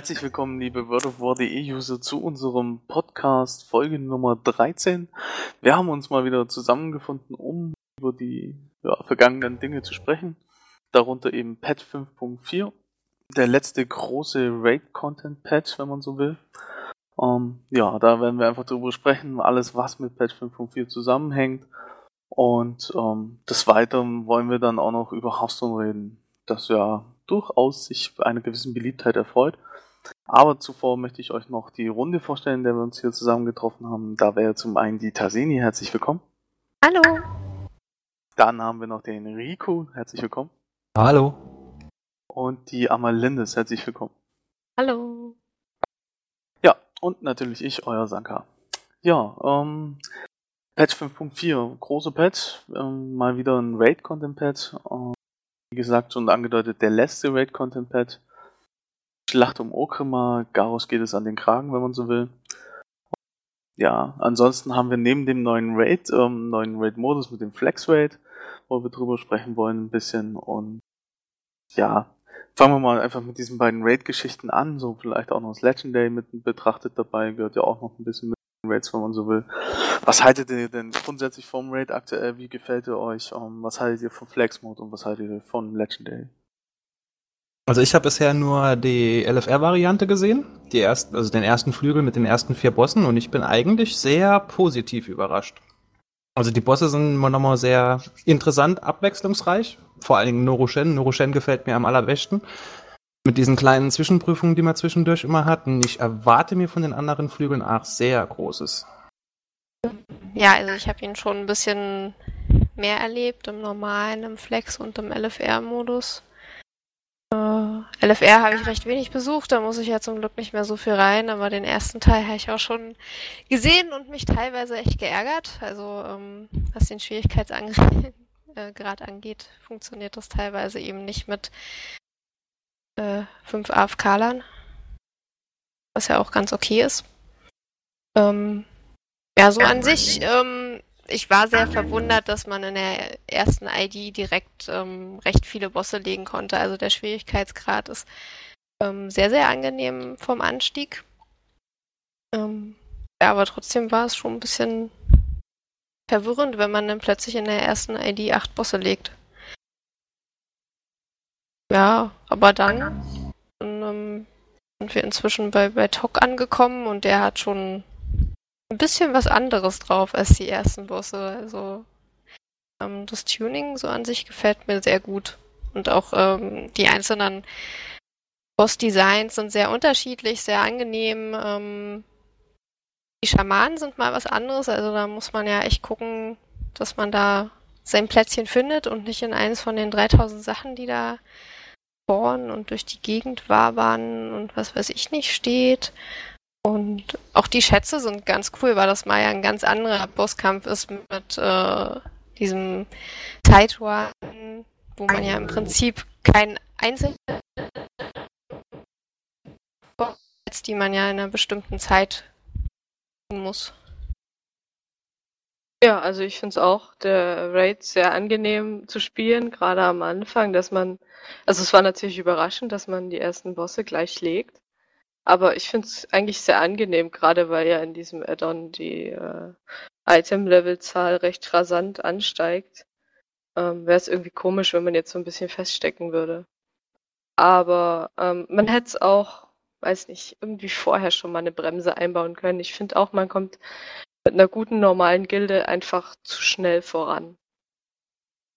Herzlich willkommen, liebe World of War.de User, zu unserem Podcast Folge Nummer 13. Wir haben uns mal wieder zusammengefunden, um über die ja, vergangenen Dinge zu sprechen. Darunter eben Patch 5.4, der letzte große Raid-Content-Patch, wenn man so will. Ähm, ja, da werden wir einfach drüber sprechen, alles was mit Patch 5.4 zusammenhängt. Und ähm, des Weiteren wollen wir dann auch noch über Hearthstone reden, das ja durchaus sich einer gewissen Beliebtheit erfreut. Aber zuvor möchte ich euch noch die Runde vorstellen, in der wir uns hier zusammen getroffen haben. Da wäre zum einen die Taseni, herzlich willkommen. Hallo. Dann haben wir noch den Rico, herzlich willkommen. Hallo. Und die Amalindes, herzlich willkommen. Hallo. Ja, und natürlich ich, euer Sanka. Ja, ähm, Patch 5.4, große Patch, ähm, mal wieder ein Raid-Content-Patch. Ähm, wie gesagt, schon angedeutet, der letzte Raid-Content-Patch. Schlacht um Okrima, Garros geht es an den Kragen, wenn man so will. Ja, ansonsten haben wir neben dem neuen Raid, ähm, neuen Raid-Modus mit dem Flex Raid, wo wir drüber sprechen wollen ein bisschen und ja, fangen wir mal einfach mit diesen beiden Raid-Geschichten an, so vielleicht auch noch das Legendary mit betrachtet dabei, gehört ja auch noch ein bisschen mit den Raids, wenn man so will. Was haltet ihr denn grundsätzlich vom Raid aktuell? Wie gefällt ihr euch? Um, ähm, was haltet ihr vom Flex Mode und was haltet ihr von Legendary? Also ich habe bisher nur die LFR-Variante gesehen, die erst, also den ersten Flügel mit den ersten vier Bossen und ich bin eigentlich sehr positiv überrascht. Also die Bosse sind immer nochmal sehr interessant, abwechslungsreich. Vor allen Dingen Norushen. Norushen gefällt mir am allerbesten. Mit diesen kleinen Zwischenprüfungen, die man zwischendurch immer hat. Und ich erwarte mir von den anderen Flügeln auch sehr Großes. Ja, also ich habe ihn schon ein bisschen mehr erlebt im normalen, im Flex und im LFR-Modus. Äh, LFR habe ich recht wenig besucht, da muss ich ja zum Glück nicht mehr so viel rein, aber den ersten Teil habe ich auch schon gesehen und mich teilweise echt geärgert. Also ähm, was den Schwierigkeitsgrad äh, angeht, funktioniert das teilweise eben nicht mit äh, 5 AFK-Lern, was ja auch ganz okay ist. Ähm, ja, so an sich ähm, ich war sehr verwundert, dass man in der ersten ID direkt ähm, recht viele Bosse legen konnte. Also der Schwierigkeitsgrad ist ähm, sehr, sehr angenehm vom Anstieg. Ähm, ja, aber trotzdem war es schon ein bisschen verwirrend, wenn man dann plötzlich in der ersten ID acht Bosse legt. Ja, aber dann ähm, sind wir inzwischen bei, bei Tok angekommen und der hat schon ein bisschen was anderes drauf als die ersten Bosse. Also ähm, das Tuning so an sich gefällt mir sehr gut. Und auch ähm, die einzelnen Boss-Designs sind sehr unterschiedlich, sehr angenehm. Ähm, die Schamanen sind mal was anderes, also da muss man ja echt gucken, dass man da sein Plätzchen findet und nicht in eines von den 3000 Sachen, die da spawnen und durch die Gegend wabern und was weiß ich nicht steht. Und auch die Schätze sind ganz cool, weil das mal ja ein ganz anderer Bosskampf ist mit äh, diesem Zeitwar, wo man ja im Prinzip keinen einzelnen Boss, die man ja in einer bestimmten Zeit tun muss. Ja, also ich finde es auch, der Raid sehr angenehm zu spielen, gerade am Anfang, dass man, also es war natürlich überraschend, dass man die ersten Bosse gleich legt. Aber ich finde es eigentlich sehr angenehm, gerade weil ja in diesem Add-on die äh, Item-Level-Zahl recht rasant ansteigt. Ähm, Wäre es irgendwie komisch, wenn man jetzt so ein bisschen feststecken würde. Aber ähm, man hätte es auch, weiß nicht, irgendwie vorher schon mal eine Bremse einbauen können. Ich finde auch, man kommt mit einer guten normalen Gilde einfach zu schnell voran.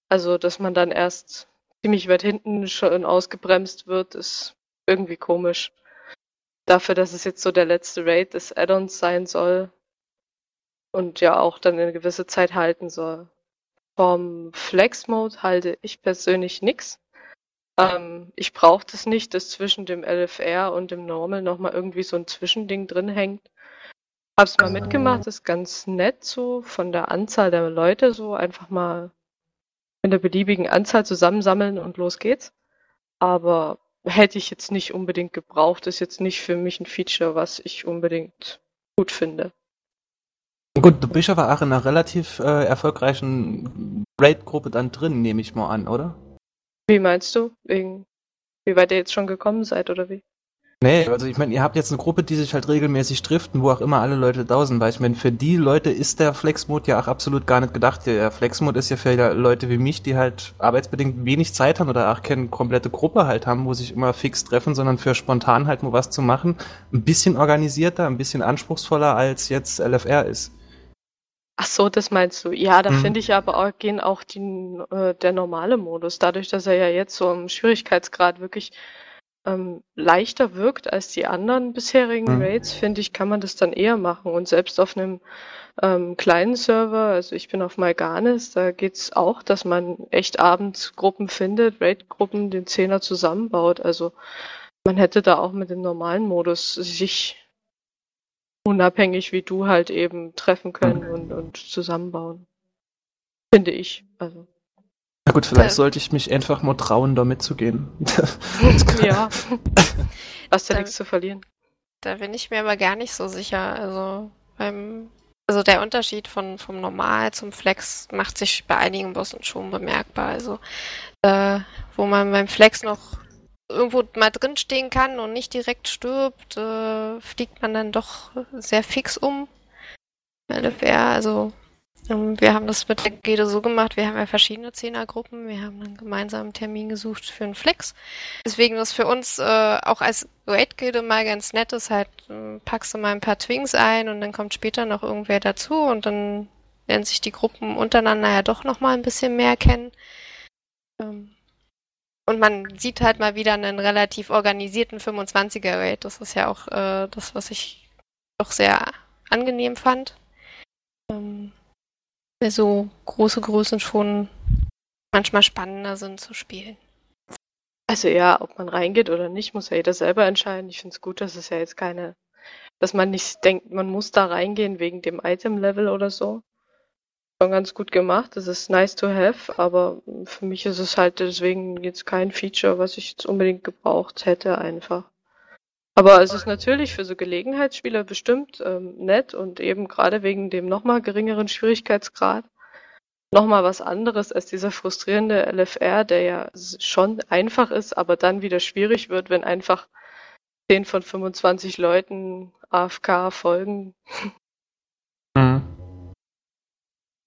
Also, dass man dann erst ziemlich weit hinten schon ausgebremst wird, ist irgendwie komisch dafür, dass es jetzt so der letzte Raid des Add-ons sein soll und ja auch dann eine gewisse Zeit halten soll. Vom Flex-Mode halte ich persönlich nichts. Ähm, ich brauche das nicht, dass zwischen dem LFR und dem Normal nochmal irgendwie so ein Zwischending drin hängt. Hab's mal mitgemacht, ist ganz nett so von der Anzahl der Leute so einfach mal in der beliebigen Anzahl zusammensammeln und los geht's. Aber hätte ich jetzt nicht unbedingt gebraucht. Ist jetzt nicht für mich ein Feature, was ich unbedingt gut finde. Gut, du bist aber auch in einer relativ äh, erfolgreichen Raid-Gruppe dann drin, nehme ich mal an, oder? Wie meinst du? Wegen, wie weit ihr jetzt schon gekommen seid, oder wie? Nee, also ich meine, ihr habt jetzt eine Gruppe, die sich halt regelmäßig driften, wo auch immer alle Leute da sind, weil ich meine, für die Leute ist der Flex-Mode ja auch absolut gar nicht gedacht. Der Flex-Mode ist ja für Leute wie mich, die halt arbeitsbedingt wenig Zeit haben oder auch keine komplette Gruppe halt haben, wo sich immer fix treffen, sondern für spontan halt nur was zu machen, ein bisschen organisierter, ein bisschen anspruchsvoller als jetzt LFR ist. Ach so, das meinst du. Ja, da Mhm. finde ich aber auch, gehen auch die, äh, der normale Modus, dadurch, dass er ja jetzt so im Schwierigkeitsgrad wirklich ähm, leichter wirkt als die anderen bisherigen Mhm. Raids, finde ich, kann man das dann eher machen. Und selbst auf einem ähm, kleinen Server, also ich bin auf Malganis, da geht's auch, dass man echt abends Gruppen findet, Raid-Gruppen, den Zehner zusammenbaut. Also man hätte da auch mit dem normalen Modus sich unabhängig wie du halt eben treffen können und, und zusammenbauen. Finde ich. Also. Na gut, vielleicht Ja. sollte ich mich einfach mal trauen, da mitzugehen. ja. Hast ja Da- nichts zu verlieren. Da bin ich mir aber gar nicht so sicher. Also beim also der Unterschied von vom Normal zum Flex macht sich bei einigen Bossen schon bemerkbar. Also äh, wo man beim Flex noch irgendwo mal drinstehen kann und nicht direkt stirbt, äh, fliegt man dann doch sehr fix um. LFR, also ähm, wir haben das mit der Gede so gemacht, wir haben ja verschiedene Zehnergruppen, wir haben einen gemeinsamen Termin gesucht für einen Flex. Deswegen ist für uns äh, auch als Raid-Gilde mal ganz nett ist, halt äh, packst du mal ein paar Twings ein und dann kommt später noch irgendwer dazu und dann lernen sich die Gruppen untereinander ja doch noch mal ein bisschen mehr kennen. Ähm, und man sieht halt mal wieder einen relativ organisierten 25er-Raid. Das ist ja auch äh, das, was ich doch sehr angenehm fand. Weil so große Größen schon manchmal spannender sind zu spielen. Also ja, ob man reingeht oder nicht, muss ja jeder selber entscheiden. Ich finde es gut, dass es ja jetzt keine, dass man nicht denkt, man muss da reingehen wegen dem Item-Level oder so. Schon ganz gut gemacht. Das ist nice to have, aber für mich ist es halt deswegen jetzt kein Feature, was ich jetzt unbedingt gebraucht hätte, einfach. Aber es ist natürlich für so Gelegenheitsspieler bestimmt ähm, nett und eben gerade wegen dem nochmal geringeren Schwierigkeitsgrad nochmal was anderes als dieser frustrierende LFR, der ja schon einfach ist, aber dann wieder schwierig wird, wenn einfach 10 von 25 Leuten AFK folgen. Mhm.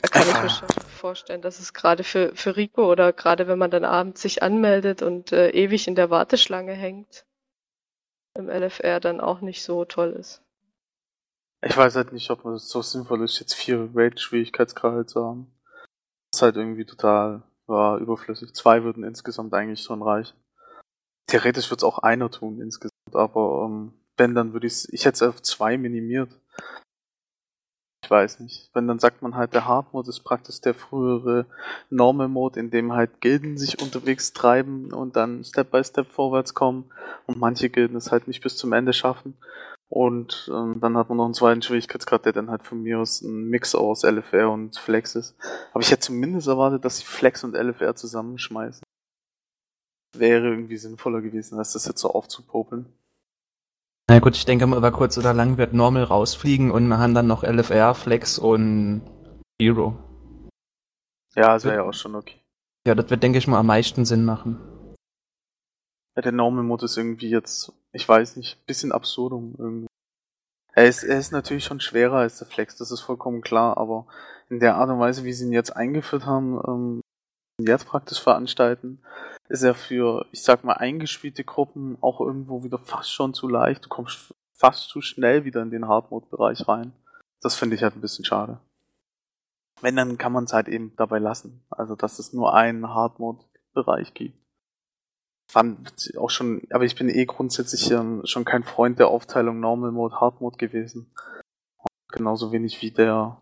Da kann ich mir schon vorstellen, dass es gerade für, für Rico oder gerade wenn man dann abends sich anmeldet und äh, ewig in der Warteschlange hängt, im LFR dann auch nicht so toll ist. Ich weiß halt nicht, ob es so sinnvoll ist, jetzt vier Raid-Schwierigkeitsgrade zu haben. Das ist halt irgendwie total ja, überflüssig. Zwei würden insgesamt eigentlich schon reichen. Theoretisch wird es auch einer tun insgesamt, aber ähm, wenn, dann würde ich ich hätte es auf zwei minimiert. Ich weiß nicht. Wenn, dann sagt man halt, der Hard Mode ist praktisch der frühere Normal Mode, in dem halt Gilden sich unterwegs treiben und dann Step by Step vorwärts kommen und manche Gilden es halt nicht bis zum Ende schaffen. Und ähm, dann hat man noch einen zweiten Schwierigkeitsgrad, der dann halt von mir aus ein Mix aus LFR und Flex ist. Aber ich hätte zumindest erwartet, dass sie Flex und LFR zusammenschmeißen. Wäre irgendwie sinnvoller gewesen, als das jetzt so aufzupopeln. Na gut, ich denke mal, über kurz oder lang wird Normal rausfliegen und wir haben dann noch LFR, Flex und Hero. Ja, das wäre ja auch schon okay. Ja, das wird, denke ich mal, am meisten Sinn machen. Ja, der Normal Mode ist irgendwie jetzt, ich weiß nicht, bisschen absurdum irgendwie. Er ist, er ist natürlich schon schwerer als der Flex, das ist vollkommen klar, aber in der Art und Weise, wie sie ihn jetzt eingeführt haben, ähm, jetzt praktisch veranstalten, ist er für, ich sag mal, eingespielte Gruppen auch irgendwo wieder fast schon zu leicht. Du kommst fast zu schnell wieder in den Hard-Mode-Bereich rein. Das finde ich halt ein bisschen schade. Wenn, dann kann man es halt eben dabei lassen. Also, dass es nur einen Hard-Mode-Bereich gibt. Fand auch schon, aber ich bin eh grundsätzlich schon kein Freund der Aufteilung Normal Mode, Hard Mode gewesen. Genauso wenig wie der,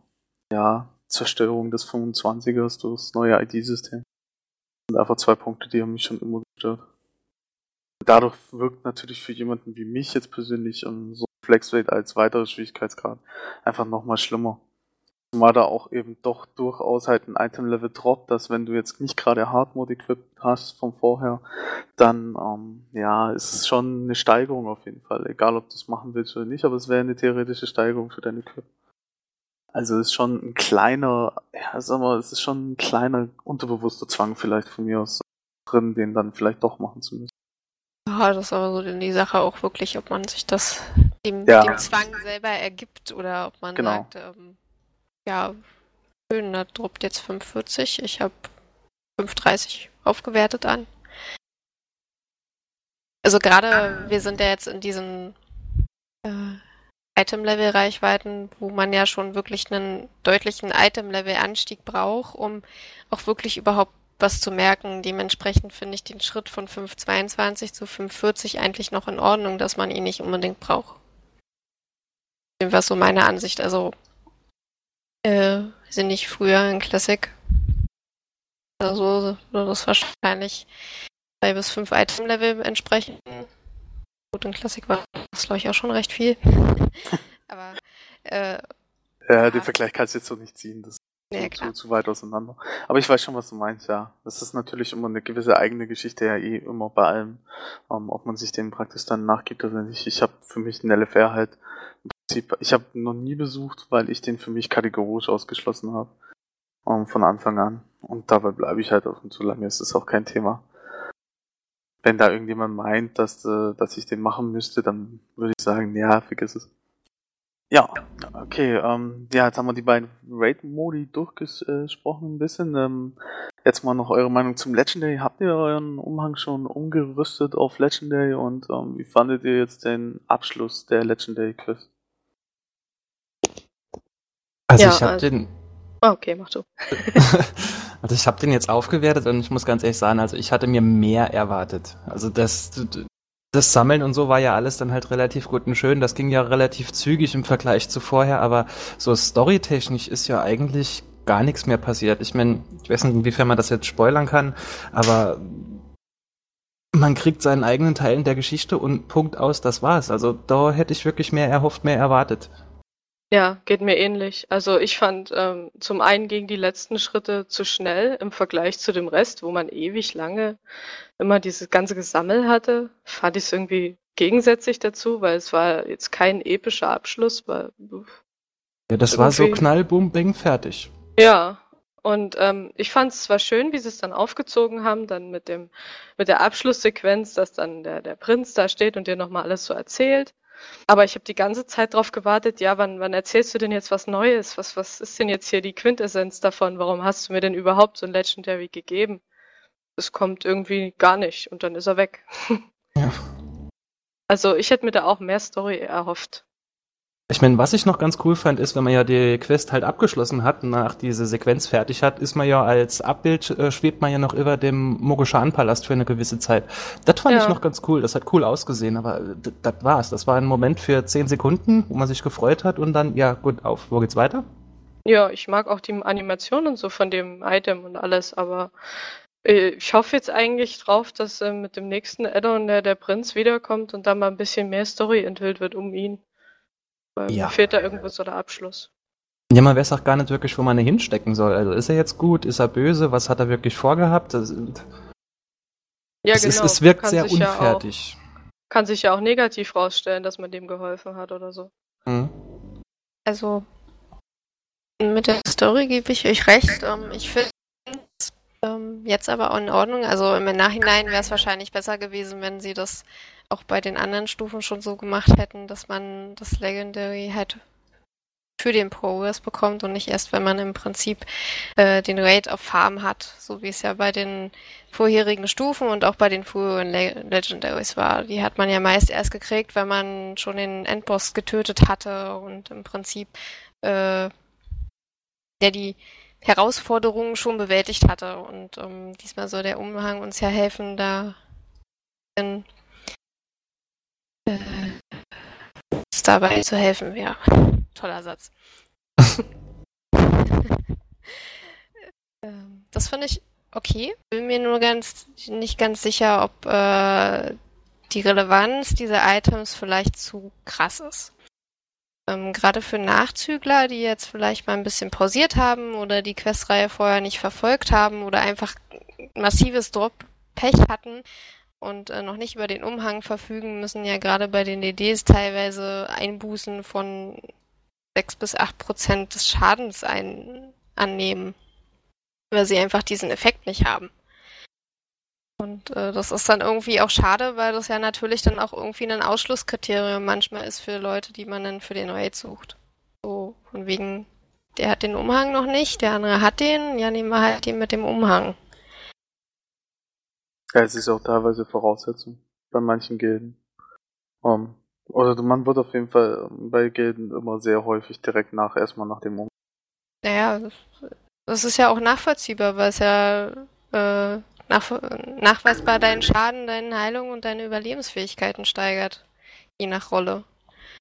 ja, Zerstörung des 25ers durch das neue ID-System. Sind einfach zwei Punkte, die haben mich schon immer gestört. Dadurch wirkt natürlich für jemanden wie mich jetzt persönlich ähm, so Flexrate als weiterer Schwierigkeitsgrad einfach nochmal schlimmer. Zumal da auch eben doch durchaus halt ein Item-Level droppt, dass wenn du jetzt nicht gerade Hard-Mode equipped hast von vorher, dann ähm, ja, ist es schon eine Steigerung auf jeden Fall. Egal ob du es machen willst oder nicht, aber es wäre eine theoretische Steigerung für deine Equip. Also ist schon ein kleiner, ja, sag mal, es ist schon ein kleiner unterbewusster Zwang vielleicht von mir aus drin, den dann vielleicht doch machen zu müssen. Ja, das ist aber so die Sache auch wirklich, ob man sich das dem, Ja. dem Zwang selber ergibt oder ob man Genau. sagt, ähm, ja, schön, da droppt jetzt 5,40, ich habe 5,30 aufgewertet an. Also gerade, wir sind ja jetzt in diesen äh, Item-Level-Reichweiten, wo man ja schon wirklich einen deutlichen Item-Level-Anstieg braucht, um auch wirklich überhaupt was zu merken. Dementsprechend finde ich den Schritt von 5,22 zu 5,40 eigentlich noch in Ordnung, dass man ihn nicht unbedingt braucht. Was so meine Ansicht. Also äh, sind nicht früher in Classic. Also so das wahrscheinlich drei bis fünf Item-Level entsprechen. Gut, in Classic war das glaube ich auch schon recht viel. Aber äh, Ja, den. Vergleich kannst du jetzt so nicht ziehen. Das ist ja zu, zu, zu weit auseinander. Aber ich weiß schon, was du meinst, ja. Das ist natürlich immer eine gewisse eigene Geschichte, ja eh immer bei allem, ähm, ob man sich dem praktisch dann nachgibt oder nicht. Ich habe für mich den LFR halt im Prinzip, ich habe noch nie besucht, weil ich den für mich kategorisch ausgeschlossen habe. Ähm, von Anfang an. Und dabei bleibe ich halt auch und so lange ist es auch kein Thema. Wenn da irgendjemand meint, dass, äh, dass ich den machen müsste, dann würde ich sagen, ja, vergiss es. Ja, okay, ähm, ja, jetzt haben wir die beiden Raid-Modi durchgesprochen ein bisschen. Ähm, jetzt mal noch eure Meinung zum Legendary. Habt ihr euren Umhang schon umgerüstet auf Legendary und ähm, wie fandet ihr jetzt den Abschluss der Legendary Quest? Also Ja, ich habe also- den, Ah, okay, mach du. also ich habe den jetzt aufgewertet und ich muss ganz ehrlich sagen, also ich hatte mir mehr erwartet. Also das, das Sammeln und so war ja alles dann halt relativ gut und schön. Das ging ja relativ zügig im Vergleich zu vorher, aber so storytechnisch ist ja eigentlich gar nichts mehr passiert. Ich meine, ich weiß nicht, inwiefern man das jetzt spoilern kann, aber man kriegt seinen eigenen Teil in der Geschichte und Punkt aus, das war's. Also da hätte ich wirklich mehr erhofft, mehr erwartet. Ja, geht mir ähnlich. Also ich fand, ähm, zum einen gingen die letzten Schritte zu schnell im Vergleich zu dem Rest, wo man ewig lange immer dieses ganze Gesammel hatte. Fand ich es irgendwie gegensätzlich dazu, weil es war jetzt kein epischer Abschluss, weil Ja, das war so Irgendwie- knall, bum, bing, fertig. Ja, und ähm, ich fand es zwar schön, wie sie es dann aufgezogen haben, dann mit dem mit der Abschlusssequenz, dass dann der, der Prinz da steht und dir nochmal alles so erzählt. Aber ich habe die ganze Zeit drauf gewartet, ja, wann, wann erzählst du denn jetzt was Neues? Was, was ist denn jetzt hier die Quintessenz davon? Warum hast du mir denn überhaupt so ein Legendary gegeben? Es kommt irgendwie gar nicht und dann ist er weg. Ja. Also ich hätte mir da auch mehr Story erhofft. Ich meine, was ich noch ganz cool fand, ist, wenn man ja die Quest halt abgeschlossen hat, nach diese Sequenz fertig hat, ist man ja als Abbild, äh, schwebt man ja noch über dem Mogoshan-Palast für eine gewisse Zeit. Das fand Ja. ich noch ganz cool, das hat cool ausgesehen, aber das war's. Das war ein Moment für zehn Sekunden, wo man sich gefreut hat und dann, ja gut, auf, wo geht's weiter? Ja, ich mag auch die Animation und so von dem Item und alles, aber äh, ich hoffe jetzt eigentlich drauf, dass äh, mit dem nächsten Addon der, der Prinz wiederkommt und da mal ein bisschen mehr Story enthüllt wird um ihn. Ja. mir fehlt da irgendwo so der Abschluss. Ja, man weiß auch gar nicht wirklich, wo man ihn hinstecken soll. Also ist er jetzt gut, ist er böse, was hat er wirklich vorgehabt? Das, Ja, es, ist, genau. es wirkt kann sehr sich ja unfertig. auch, kann sich ja auch negativ rausstellen, dass man dem geholfen hat oder so. Hm. Also mit der Story gebe ich euch recht. Ähm, ich finde es ähm, jetzt aber auch in Ordnung. Also im Nachhinein wäre es wahrscheinlich besser gewesen, wenn sie das auch bei den anderen Stufen schon so gemacht hätten, dass man das Legendary halt für den Progress bekommt und nicht erst, wenn man im Prinzip äh, den Raid auf Farm hat, so wie es ja bei den vorherigen Stufen und auch bei den früheren Le Legendaries war. Die hat man ja meist erst gekriegt, wenn man schon den Endboss getötet hatte und im Prinzip äh, der die Herausforderungen schon bewältigt hatte. Und ähm, diesmal soll der Umhang uns ja helfen, da äh, dabei zu helfen. Ja, toller Satz. Ähm, das finde ich okay. Bin mir nur ganz nicht ganz sicher, ob äh, die Relevanz dieser Items vielleicht zu krass ist. Ähm, Gerade für Nachzügler, die jetzt vielleicht mal ein bisschen pausiert haben oder die Questreihe vorher nicht verfolgt haben oder einfach massives Drop-Pech hatten und äh, noch nicht über den Umhang verfügen, müssen ja gerade bei den DDs teilweise Einbußen von 6 bis 8 Prozent des Schadens ein annehmen, weil sie einfach diesen Effekt nicht haben. Und äh, das ist dann irgendwie auch schade, weil das ja natürlich dann auch irgendwie ein Ausschlusskriterium manchmal ist für Leute, die man dann für den Raid sucht. So, von wegen, der hat den Umhang noch nicht, der andere hat den, ja, nehmen wir halt den mit dem Umhang. Ja, es ist auch teilweise Voraussetzung bei manchen Gilden. Um, oder man wird auf jeden Fall bei Gilden immer sehr häufig direkt nach erstmal nach dem Umhang. Naja, das ist ja auch nachvollziehbar, weil es ja äh, nach, nachweisbar deinen Schaden, deine Heilung und deine Überlebensfähigkeiten steigert. Je nach Rolle.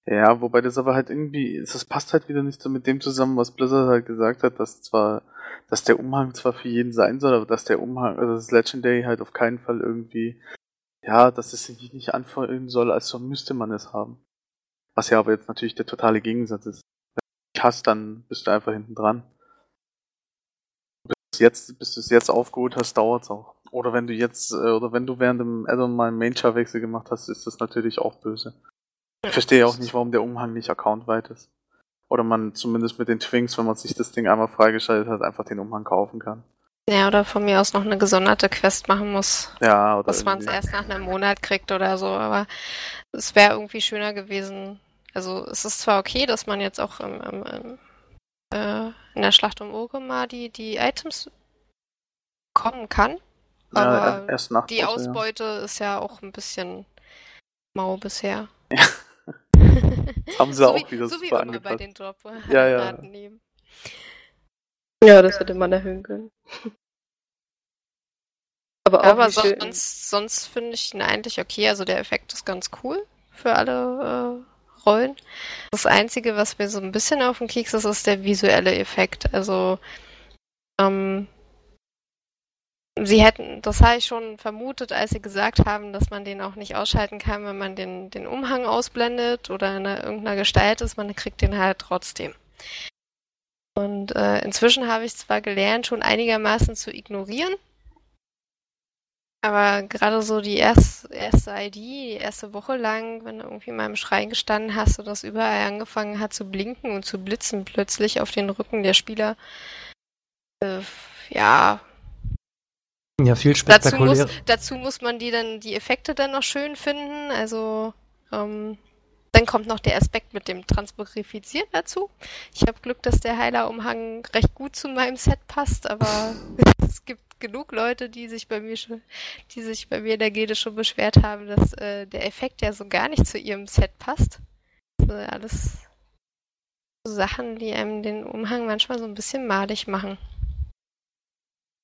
Ja, wobei das aber halt irgendwie, das passt halt wieder nicht so mit dem zusammen, was Blizzard halt gesagt hat, dass zwar, dass der Umhang zwar für jeden sein soll, aber dass der Umhang, also das Legendary halt auf keinen Fall irgendwie, ja, dass es sich nicht anfühlen soll, als so müsste man es haben. Was ja aber jetzt natürlich der totale Gegensatz ist. Wenn du hast, dann bist du einfach hinten dran. Bis jetzt, bis du es jetzt aufgeholt hast, dauert's auch. Oder wenn du jetzt, äh, oder wenn du während dem Addon mal einen Main-Char-Wechsel gemacht hast, ist das natürlich auch böse. Ich verstehe auch nicht, warum der Umhang nicht accountweit ist. Oder man zumindest mit den Twinks, wenn man sich das Ding einmal freigeschaltet hat, einfach den Umhang kaufen kann. Ja, oder von mir aus noch eine gesonderte Quest machen muss. Ja, oder. Dass man es erst nach einem Monat kriegt oder so, aber es wäre irgendwie schöner gewesen. Also es ist zwar okay, dass man jetzt auch im, im, im, äh, in der Schlacht um Orgrimmar die, die Items bekommen kann, ja, aber erst nach die Ausbeute ist ja auch ein bisschen mau bisher. Ja. Haben sie so auch wie, wieder so wie super immer bei angepasst. den Drop Ja, ja. nehmen. Ja, das hätte man erhöhen können. Aber auch Aber wie schön- sonst, sonst finde ich ihn eigentlich okay. Also der Effekt ist ganz cool für alle äh, Rollen. Das Einzige, was mir so ein bisschen auf den Keks ist, ist der visuelle Effekt. Also ähm, sie hätten, das habe ich schon vermutet, als sie gesagt haben, dass man den auch nicht ausschalten kann, wenn man den, den Umhang ausblendet oder in einer, irgendeiner Gestalt ist, man kriegt den halt trotzdem. Und äh, inzwischen habe ich zwar gelernt, schon einigermaßen zu ignorieren, aber gerade so die erste, erste ID, die erste Woche lang, wenn du irgendwie mal im Schrein gestanden hast und das überall angefangen hat zu blinken und zu blitzen plötzlich auf den Rücken der Spieler, äh, ja, Ja, viel dazu muss, dazu muss man die dann, die Effekte dann noch schön finden. Also, ähm, dann kommt noch der Aspekt mit dem Transmogrifizieren dazu. Ich habe Glück, dass der Heilerumhang recht gut zu meinem Set passt, aber es gibt genug Leute, die sich bei mir schon, die sich bei mir in der Gilde schon beschwert haben, dass äh, der Effekt ja so gar nicht zu ihrem Set passt. Also alles so Sachen, die einem den Umhang manchmal so ein bisschen madig machen.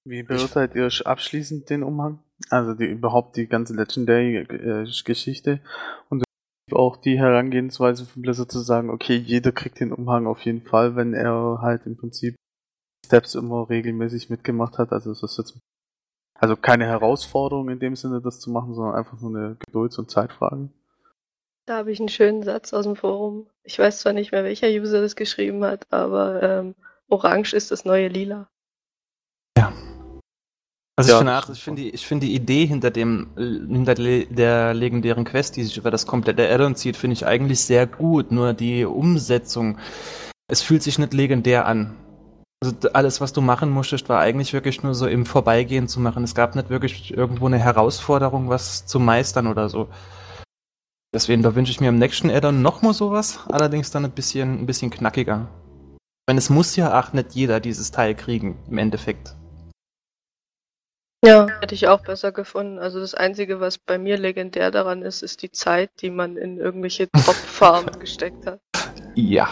Wie beurteilt ihr abschließend den Umhang? Also die, überhaupt die ganze Legendary-Geschichte und auch die Herangehensweise von Blizzard zu sagen, okay, jeder kriegt den Umhang auf jeden Fall, wenn er halt im Prinzip Steps immer regelmäßig mitgemacht hat. Also es ist jetzt also keine Herausforderung in dem Sinne, das zu machen, sondern einfach nur eine Gedulds- und Zeitfrage. Da habe ich einen schönen Satz aus dem Forum. Ich weiß zwar nicht mehr, welcher User das geschrieben hat, aber ähm, Orange ist das neue Lila. Also Ja, ich finde, ich finde die, ich finde die Idee hinter dem, hinter der legendären Quest, die sich über das komplette Addon zieht, finde ich eigentlich sehr gut. Nur die Umsetzung, es fühlt sich nicht legendär an. Also alles, was du machen musstest, war eigentlich wirklich nur so im Vorbeigehen zu machen. Es gab nicht wirklich irgendwo eine Herausforderung, was zu meistern oder so. Deswegen, da wünsche ich mir im nächsten Addon noch mal sowas, allerdings dann ein bisschen, ein bisschen knackiger. Ich meine, es muss ja auch nicht jeder dieses Teil kriegen, im Endeffekt. Ja, hätte ich auch besser gefunden. Also das Einzige, was bei mir legendär daran ist, ist die Zeit, die man in irgendwelche Top-Farmen gesteckt hat. Ja.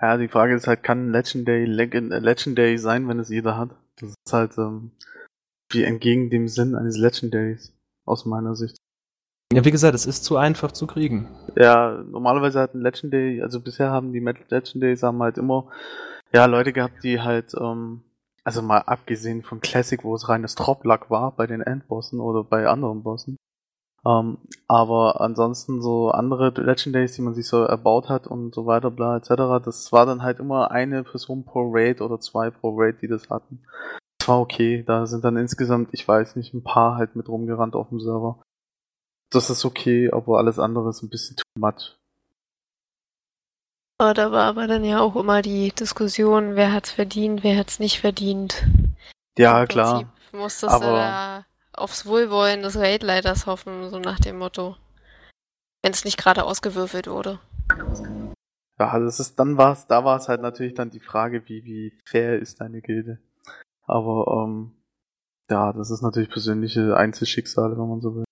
Ja, die Frage ist halt, kann Legendary Legend, äh, Legendary sein, wenn es jeder hat? Das ist halt ähm, wie entgegen dem Sinn eines Legendaries, aus meiner Sicht. Ja, wie gesagt, es ist zu einfach zu kriegen. Ja, normalerweise hat ein Legendary, also bisher haben die Legendaries haben halt immer, ja, Leute gehabt, die halt, ähm, also mal abgesehen von Classic, wo es reines Drop-Luck war bei den Endbossen oder bei anderen Bossen. Ähm, aber ansonsten so andere Legendaries, die man sich so erbaut hat und so weiter, bla, etc., das war dann halt immer eine Person pro Raid oder zwei pro Raid, die das hatten. Das war okay, da sind dann insgesamt, ich weiß nicht, ein paar halt mit rumgerannt auf dem Server. Das ist okay, aber alles andere ist ein bisschen too much. Oh, da war aber dann ja auch immer die Diskussion, wer hat's verdient, wer hat's nicht verdient. Ja, Im klar. Prinzip musstest du Aber- da aufs Wohlwollen des Raidleiters hoffen, so nach dem Motto. Wenn es nicht gerade ausgewürfelt wurde. Ja, das ist, dann war's, da war es halt natürlich dann die Frage, wie, wie fair ist deine Gilde. Aber, ähm, ja, das ist natürlich persönliche Einzelschicksale, wenn man so will.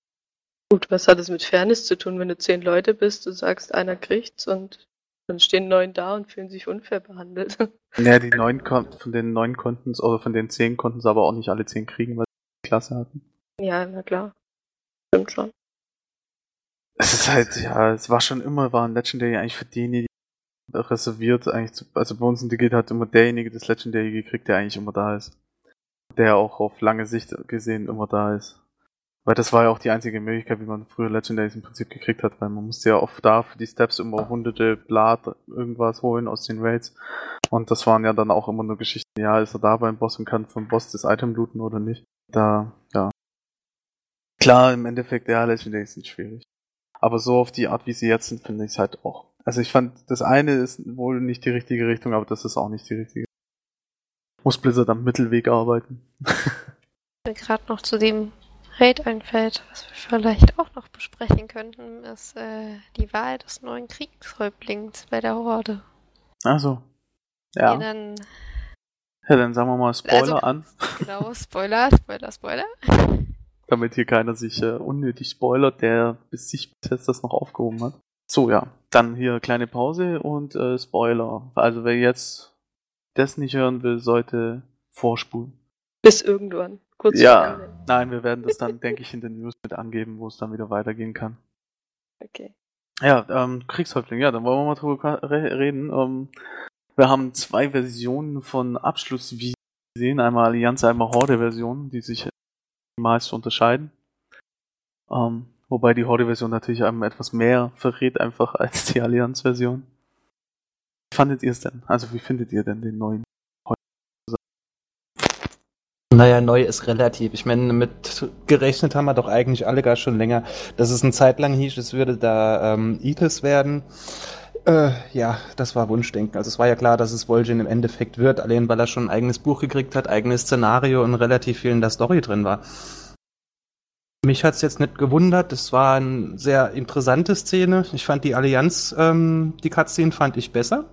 Gut, was hat es mit Fairness zu tun, wenn du zehn Leute bist, du sagst, einer kriegt's und dann stehen neun da und fühlen sich unfair behandelt. Naja, die neun Kon von den neun konnten es, oder von den zehn konnten es aber auch nicht alle zehn kriegen, weil sie die Klasse hatten. ja, na klar. Stimmt schon. Es ist halt, ja, es war schon immer, war ein Legendary eigentlich für denjenigen reserviert, eigentlich, zu, also bei uns in der Gilde hat immer derjenige das Legendary gekriegt, der eigentlich immer da ist. Der auch auf lange Sicht gesehen immer da ist. Weil das war ja auch die einzige Möglichkeit, wie man früher Legendaries im Prinzip gekriegt hat, weil man musste ja oft da für die Steps immer hunderte Blatt irgendwas holen aus den Raids. Und das waren ja dann auch immer nur Geschichten, ja, ist er da beim Boss und kann vom Boss das Item looten oder nicht. Da, ja. Klar, im Endeffekt, ja, Legendaries sind schwierig. Aber so auf die Art, wie sie jetzt sind, finde ich es halt auch. Also ich fand, das eine ist wohl nicht die richtige Richtung, aber das ist auch nicht die richtige. Muss Blizzard am Mittelweg arbeiten. Mir gerade noch zu dem Raid einfällt, was wir vielleicht auch noch besprechen könnten, ist äh, die Wahl des neuen Kriegshäuptlings bei der Horde. Also. Die Ja. dann, ja, dann sagen wir mal Spoiler Also- an, genau, Spoiler, Spoiler, Spoiler. damit hier keiner sich äh, unnötig spoilert, der bis sich bis jetzt das noch aufgehoben hat. So, ja. Dann hier kleine Pause und äh, Spoiler. Also wer jetzt das nicht hören will, sollte vorspulen. Bis irgendwann. Kurz Ja. Nein, wir werden das dann, denke ich, in den News mit angeben, wo es dann wieder weitergehen kann. Okay. Ja, ähm, Kriegshäuptling, ja, dann wollen wir mal drüber re- reden. Ähm, wir haben zwei Versionen von Abschluss wie sehen, einmal Allianz, einmal Horde-Version, die sich meist unterscheiden. Ähm, wobei die Horde-Version natürlich einem etwas mehr verrät einfach als die Allianz-Version. Wie fandet ihr es denn? Also wie findet ihr denn den neuen? Naja, neu ist relativ. Ich meine, mit gerechnet haben wir doch eigentlich alle gar schon länger, dass es eine Zeit lang hieß, es würde da ähm, Ethos werden. Äh, ja, das war Wunschdenken. Also es war ja klar, dass es Vol'jin im Endeffekt wird, allein weil er schon ein eigenes Buch gekriegt hat, eigenes Szenario und relativ viel in der Story drin war. Mich hat's jetzt nicht gewundert, es war eine sehr interessante Szene. Ich fand die Allianz, ähm, die Cutscene fand ich besser.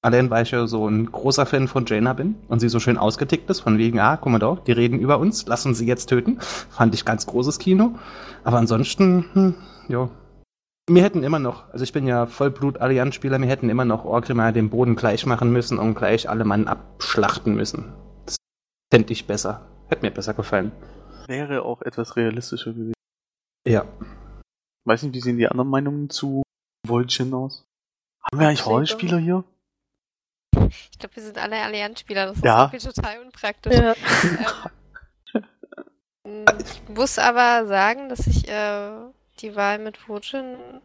Allein weil ich ja so ein großer Fan von Jaina bin und sie so schön ausgetickt ist, von wegen, ah, guck mal doch, die reden über uns, lass uns sie jetzt töten. Fand ich ganz großes Kino. Aber ansonsten, hm, jo. Wir hätten immer noch, also ich bin ja Vollblut-Allianz-Spieler, wir hätten immer noch Orgrimmar den Boden gleich machen müssen und gleich alle Mann abschlachten müssen. Das fände ich besser. Hätte mir besser gefallen. Wäre auch etwas realistischer gewesen. Ja. Weiß nicht, wie sehen die anderen Meinungen zu Vol'jin aus? Haben wir eigentlich Rollenspieler hier? Ich glaube, wir sind alle Allianzspieler, das Ja. ist irgendwie total unpraktisch. Ja. Ähm, ich muss aber sagen, dass ich äh, die Wahl mit Wojin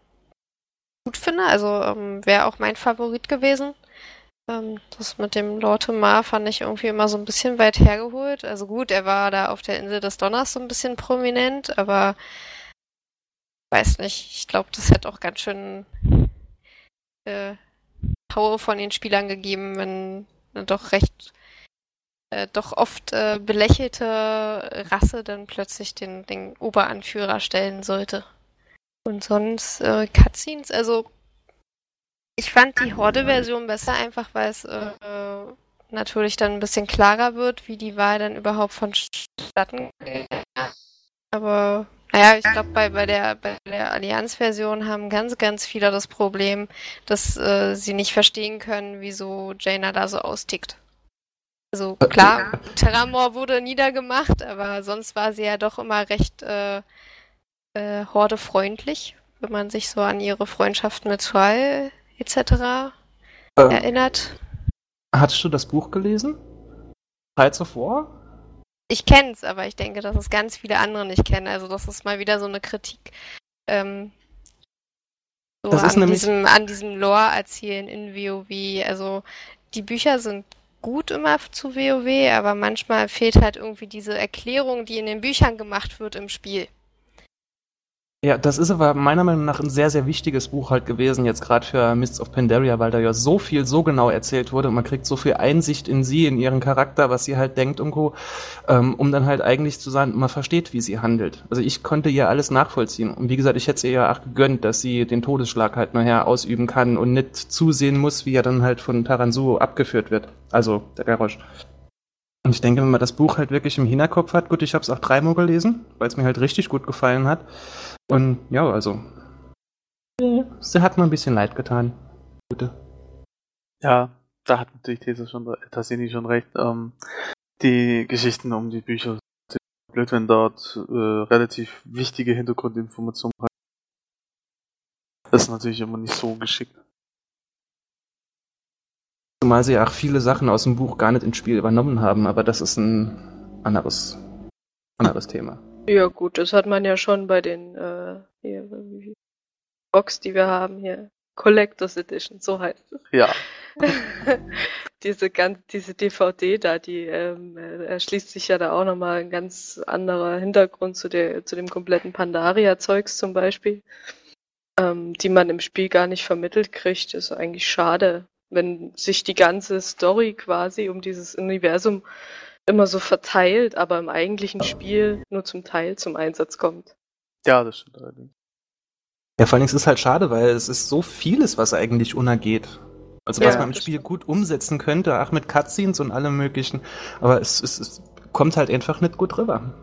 gut finde. Also ähm, wäre auch mein Favorit gewesen. Ähm, das mit dem Lord Mar fand ich irgendwie immer so ein bisschen weit hergeholt. Also gut, er war da auf der Insel des Donners so ein bisschen prominent, aber weiß nicht. Ich glaube, das hätte auch ganz schön äh, Power von den Spielern gegeben, wenn eine doch recht äh, doch oft äh, belächelte Rasse dann plötzlich den, den Oberanführer stellen sollte. Und sonst äh, Cutscenes, also ich fand die Horde-Version besser, einfach weil es äh, natürlich dann ein bisschen klarer wird, wie die Wahl dann überhaupt vonstatten geht. Aber naja, ich glaube, bei, bei der, bei der Allianz-Version haben ganz, ganz viele das Problem, dass äh, sie nicht verstehen können, wieso Jaina da so austickt. Also klar, Terramor wurde niedergemacht, aber sonst war sie ja doch immer recht äh, äh, hordefreundlich, wenn man sich so an ihre Freundschaft mit Thrall etc. Ähm, erinnert. hattest du das Buch gelesen? Tides of War? Ich kenn's, aber ich denke, dass es ganz viele andere nicht kennen. Also das ist mal wieder so eine Kritik. Ähm, so an nämlich- diesem, an diesem Lore-Erzählen in WoW. Also die Bücher sind gut immer zu WoW, aber manchmal fehlt halt irgendwie diese Erklärung, die in den Büchern gemacht wird im Spiel. Ja, das ist aber meiner Meinung nach ein sehr, sehr wichtiges Buch halt gewesen, jetzt gerade für Mists of Pandaria, weil da ja so viel so genau erzählt wurde und man kriegt so viel Einsicht in sie, in ihren Charakter, was sie halt denkt und Co., ähm, um dann halt eigentlich zu sagen, man versteht, wie sie handelt. Also ich konnte ihr alles nachvollziehen. Und wie gesagt, ich hätte ihr ja auch gegönnt, dass sie den Todesschlag halt nachher ausüben kann und nicht zusehen muss, wie er dann halt von Taransu abgeführt wird. Also der Garrosh. Und ich denke, wenn man das Buch halt wirklich im Hinterkopf hat, gut, ich habe es auch dreimal gelesen, weil es mir halt richtig gut gefallen hat. Und ja, also. Sie hat mir ein bisschen leid getan. Gute. Ja, da hat natürlich Tese schon, Tassini schon recht. Ähm, die Geschichten um die Bücher sind blöd, wenn dort äh, relativ wichtige Hintergrundinformationen rein. Das ist natürlich immer nicht so geschickt. Zumal sie auch viele Sachen aus dem Buch gar nicht ins Spiel übernommen haben, aber das ist ein anderes, anderes Thema. Ja gut, das hat man ja schon bei den äh, hier, Box, die wir haben hier. Collectors Edition, so heißt es. Ja. diese, ganz, diese DVD da, die ähm, erschließt sich ja da auch nochmal ein ganz anderer Hintergrund zu, der, zu dem kompletten Pandaria-Zeugs zum Beispiel, ähm, die man im Spiel gar nicht vermittelt kriegt. ist eigentlich schade, wenn sich die ganze Story quasi um dieses Universum immer so verteilt, aber im eigentlichen Spiel nur zum Teil zum Einsatz kommt. Ja, das stimmt allerdings. Ja, vor allem ist es halt schade, weil es ist so vieles, was eigentlich unergeht. Also was ja, man im Spiel stimmt. gut umsetzen könnte, auch mit Cutscenes und allem möglichen, aber es, es, es kommt halt einfach nicht gut rüber.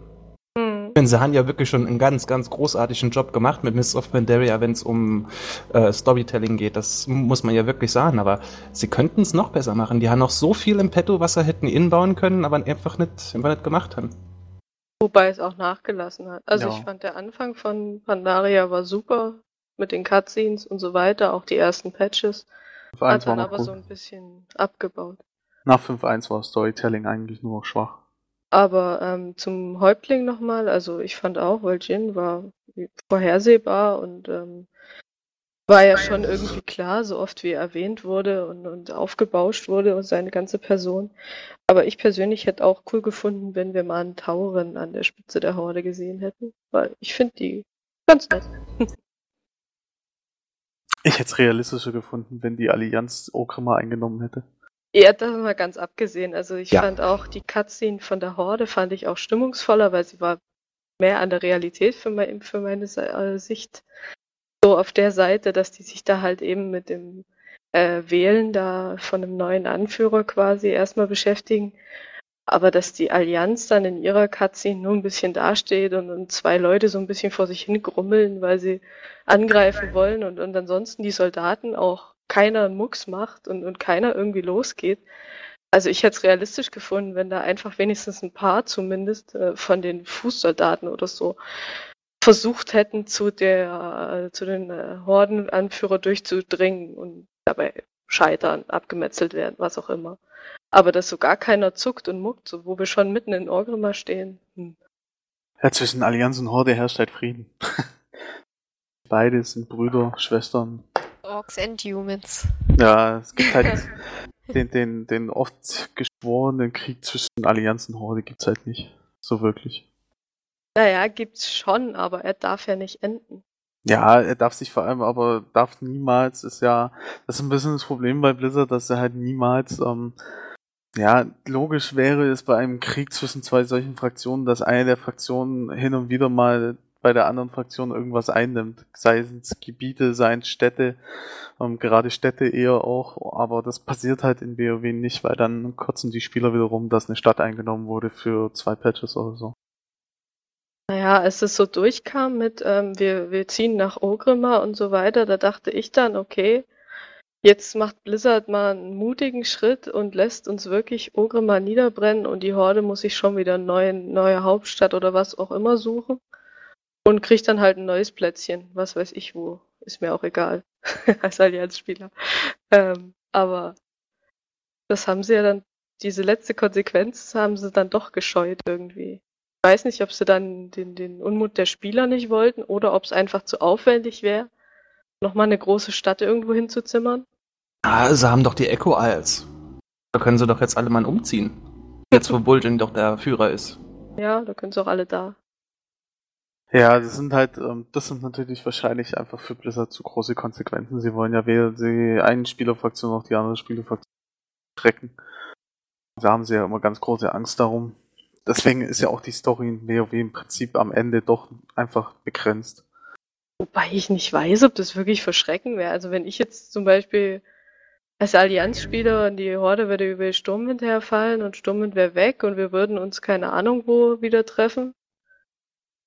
Denn sie haben ja wirklich schon einen ganz, ganz großartigen Job gemacht mit Mists of Pandaria, wenn es um äh, Storytelling geht. Das muss man ja wirklich sagen. Aber sie könnten es noch besser machen. Die haben noch so viel im Petto, was sie hätten inbauen können, aber einfach nicht, einfach nicht gemacht haben. Wobei es auch nachgelassen hat. Also ja. ich fand der Anfang von Pandaria war super mit den Cutscenes und so weiter, auch die ersten Patches. Hat dann aber gut. so ein bisschen abgebaut. Nach 5.1 war Storytelling eigentlich nur noch schwach. Aber ähm, zum Häuptling nochmal, also ich fand auch, weil Jin war vorhersehbar und ähm, war ja schon irgendwie klar, so oft wie er erwähnt wurde und, und aufgebauscht wurde und seine ganze Person. Aber ich persönlich hätte auch cool gefunden, wenn wir mal einen Tauren an der Spitze der Horde gesehen hätten, weil ich finde die ganz nett. Ich hätte es realistischer gefunden, wenn die Allianz Okrima eingenommen hätte. Ja, das mal ganz abgesehen. Also ich ja. fand auch die Cutscene von der Horde fand ich auch stimmungsvoller, weil sie war mehr an der Realität für, mein, für meine äh, Sicht so auf der Seite, dass die sich da halt eben mit dem äh, Wählen da von einem neuen Anführer quasi erstmal beschäftigen. Aber dass die Allianz dann in ihrer Cutscene nur ein bisschen dasteht und, und zwei Leute so ein bisschen vor sich hin grummeln, weil sie angreifen wollen und, und ansonsten die Soldaten auch keiner einen Mucks macht und, und keiner irgendwie losgeht. Also ich hätte es realistisch gefunden, wenn da einfach wenigstens ein paar zumindest äh, von den Fußsoldaten oder so versucht hätten, zu der äh, zu den äh, Hordenanführer durchzudringen und dabei scheitern, abgemetzelt werden, was auch immer. Aber dass so gar keiner zuckt und muckt, so wo wir schon mitten in Orgrimmar stehen. Hm. Ja, zwischen Allianz und Horde herrscht halt Frieden. Beide sind Brüder, Schwestern. Orks and Humans. Ja, es gibt halt den, den, den oft geschworenen Krieg zwischen Allianz und Horde gibt's halt nicht. So wirklich. Naja, gibt's schon, aber er darf ja nicht enden. Ja, er darf sich vor allem aber darf niemals, ist ja, das ist ein bisschen das Problem bei Blizzard, dass er halt niemals, ähm, ja, logisch wäre es bei einem Krieg zwischen zwei solchen Fraktionen, dass eine der Fraktionen hin und wieder mal bei der anderen Fraktion irgendwas einnimmt. Sei es Gebiete, seien Städte, ähm, gerade Städte eher auch, aber das passiert halt in WoW nicht, weil dann kotzen die Spieler wieder rum, dass eine Stadt eingenommen wurde für zwei Patches oder so. Naja, als es so durchkam mit, ähm, wir, wir ziehen nach Ogrimmar und so weiter, da dachte ich dann, okay, jetzt macht Blizzard mal einen mutigen Schritt und lässt uns wirklich Ogrimmar niederbrennen und die Horde muss sich schon wieder eine neue Hauptstadt oder was auch immer suchen. Und kriegt dann halt ein neues Plätzchen, was weiß ich wo. Ist mir auch egal, als Allianzspieler. Ähm, aber das haben sie ja dann, diese letzte Konsequenz haben sie dann doch gescheut irgendwie. Ich weiß nicht, ob sie dann den, den Unmut der Spieler nicht wollten oder ob es einfach zu aufwendig wäre, nochmal eine große Stadt irgendwo hinzuzimmern. Ah, sie haben doch die Echo Isles. Da können sie doch jetzt alle mal umziehen. Jetzt, wo Bulgin doch der Führer ist. Ja, da können sie auch alle da. Ja, das sind halt, ähm, das sind natürlich wahrscheinlich einfach für Blizzard zu große Konsequenzen. Sie wollen ja weder die einen Spielerfraktion noch die andere Spielerfraktion schrecken. Da haben sie ja immer ganz große Angst darum. Deswegen ist ja auch die Story in WoW im Prinzip am Ende doch einfach begrenzt. Wobei ich nicht weiß, ob das wirklich verschrecken wäre. Also wenn ich jetzt zum Beispiel als Allianzspieler und die Horde würde über Sturmwind herfallen und Sturmwind wäre weg und wir würden uns keine Ahnung wo wieder treffen,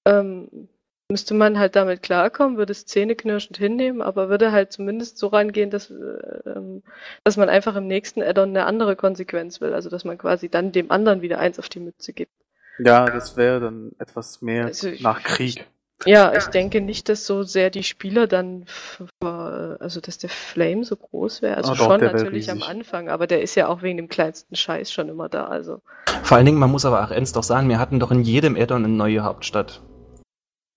ähm, müsste man halt damit klarkommen, würde es zähneknirschend hinnehmen, aber würde halt zumindest so rangehen, dass, äh, dass man einfach im nächsten Addon eine andere Konsequenz will. Also dass man quasi dann dem anderen wieder eins auf die Mütze gibt. Ja, das wäre dann etwas mehr Also ich- nach Krieg. Ja, ich denke nicht, dass so sehr die Spieler dann, also dass der Flame so groß wäre. Also Ah, doch, schon natürlich am. Anfang, aber der ist ja auch wegen dem kleinsten Scheiß schon immer da. Also Vor allen Dingen, man muss aber auch ernst doch sagen, wir hatten doch in jedem Addon eine neue Hauptstadt.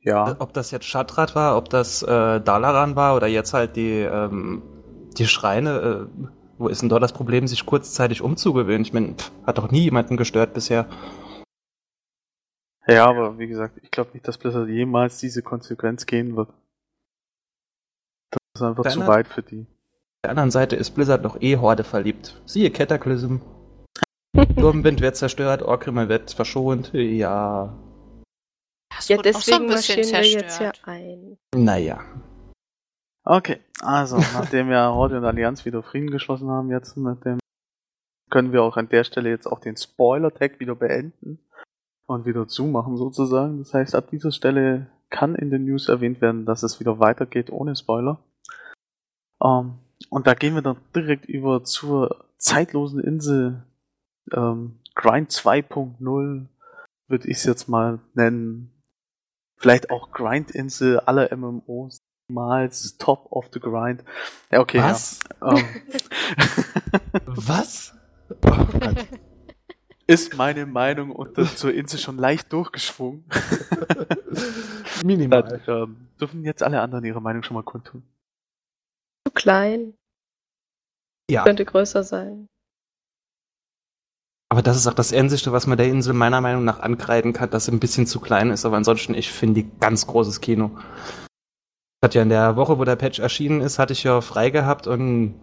Ja. Ob das jetzt Shatrat war, ob das äh, Dalaran war oder jetzt halt die, ähm, die Schreine, äh, wo ist denn dort das Problem, sich kurzzeitig umzugewöhnen? Ich meine, hat doch nie jemanden gestört bisher. Ja, aber wie gesagt, ich glaube nicht, dass Blizzard jemals diese Konsequenz gehen wird. Das ist einfach zu Deiner- weit für die. Auf der anderen Seite ist Blizzard noch eh Horde verliebt. Siehe Cataclysm. Sturmwind wird zerstört, Orgrimmar wird verschont. Ja, Das ja, wurde auch so ein deswegen bisschen marschieren wir jetzt ja zerstört. ein. naja. Okay, also nachdem wir Horde und Allianz wieder Frieden geschlossen haben jetzt mit dem, können wir auch an der Stelle jetzt auch den Spoiler-Tag wieder beenden und wieder zumachen sozusagen. Das heißt, ab dieser Stelle kann in den News erwähnt werden, dass es wieder weitergeht ohne Spoiler. Ähm, und da gehen wir dann direkt über zur zeitlosen Insel ähm, Grind 2.0 würde ich es jetzt mal nennen. Vielleicht auch Grind-Insel aller MMOs niemals Top of the Grind. Ja, okay. Was? Ja. Ähm, Was? Oh ist meine Meinung und zur Insel schon leicht durchgeschwungen. Minimal. Dann ähm, dürfen jetzt alle anderen ihre Meinung schon mal kundtun. Zu klein, Ja, könnte größer sein. Aber das ist auch das Einzige, was man der Insel meiner Meinung nach ankreiden kann, dass sie ein bisschen zu klein ist. Aber ansonsten, ich finde die ganz großes Kino. Hat ja in der Woche, wo der Patch erschienen ist, hatte ich ja frei gehabt und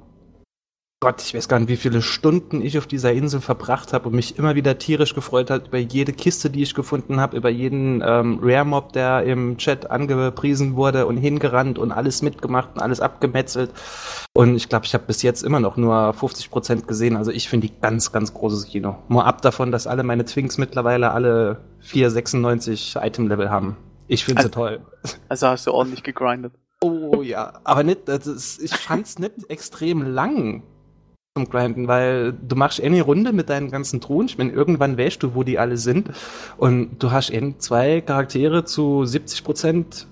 Gott, ich weiß gar nicht, wie viele Stunden ich auf dieser Insel verbracht habe und mich immer wieder tierisch gefreut hat über jede Kiste, die ich gefunden habe, über jeden ähm, Rare-Mob, der im Chat angepriesen wurde und hingerannt und alles mitgemacht und alles abgemetzelt. Und ich glaube, ich habe bis jetzt immer noch nur 50% gesehen. Also ich finde die ganz, ganz großes Kino. Mal ab davon, dass alle meine Twinks mittlerweile alle 496 Item-Level haben. Ich finde sie Also- toll. Also hast du ordentlich gegrindet. Oh ja, aber nicht, das ist, ich fand's nicht extrem lang zum Grinden, weil du machst eine Runde mit deinen ganzen Truhen. Ich meine, irgendwann weißt du, wo die alle sind. Und du hast eben zwei Charaktere zu 70%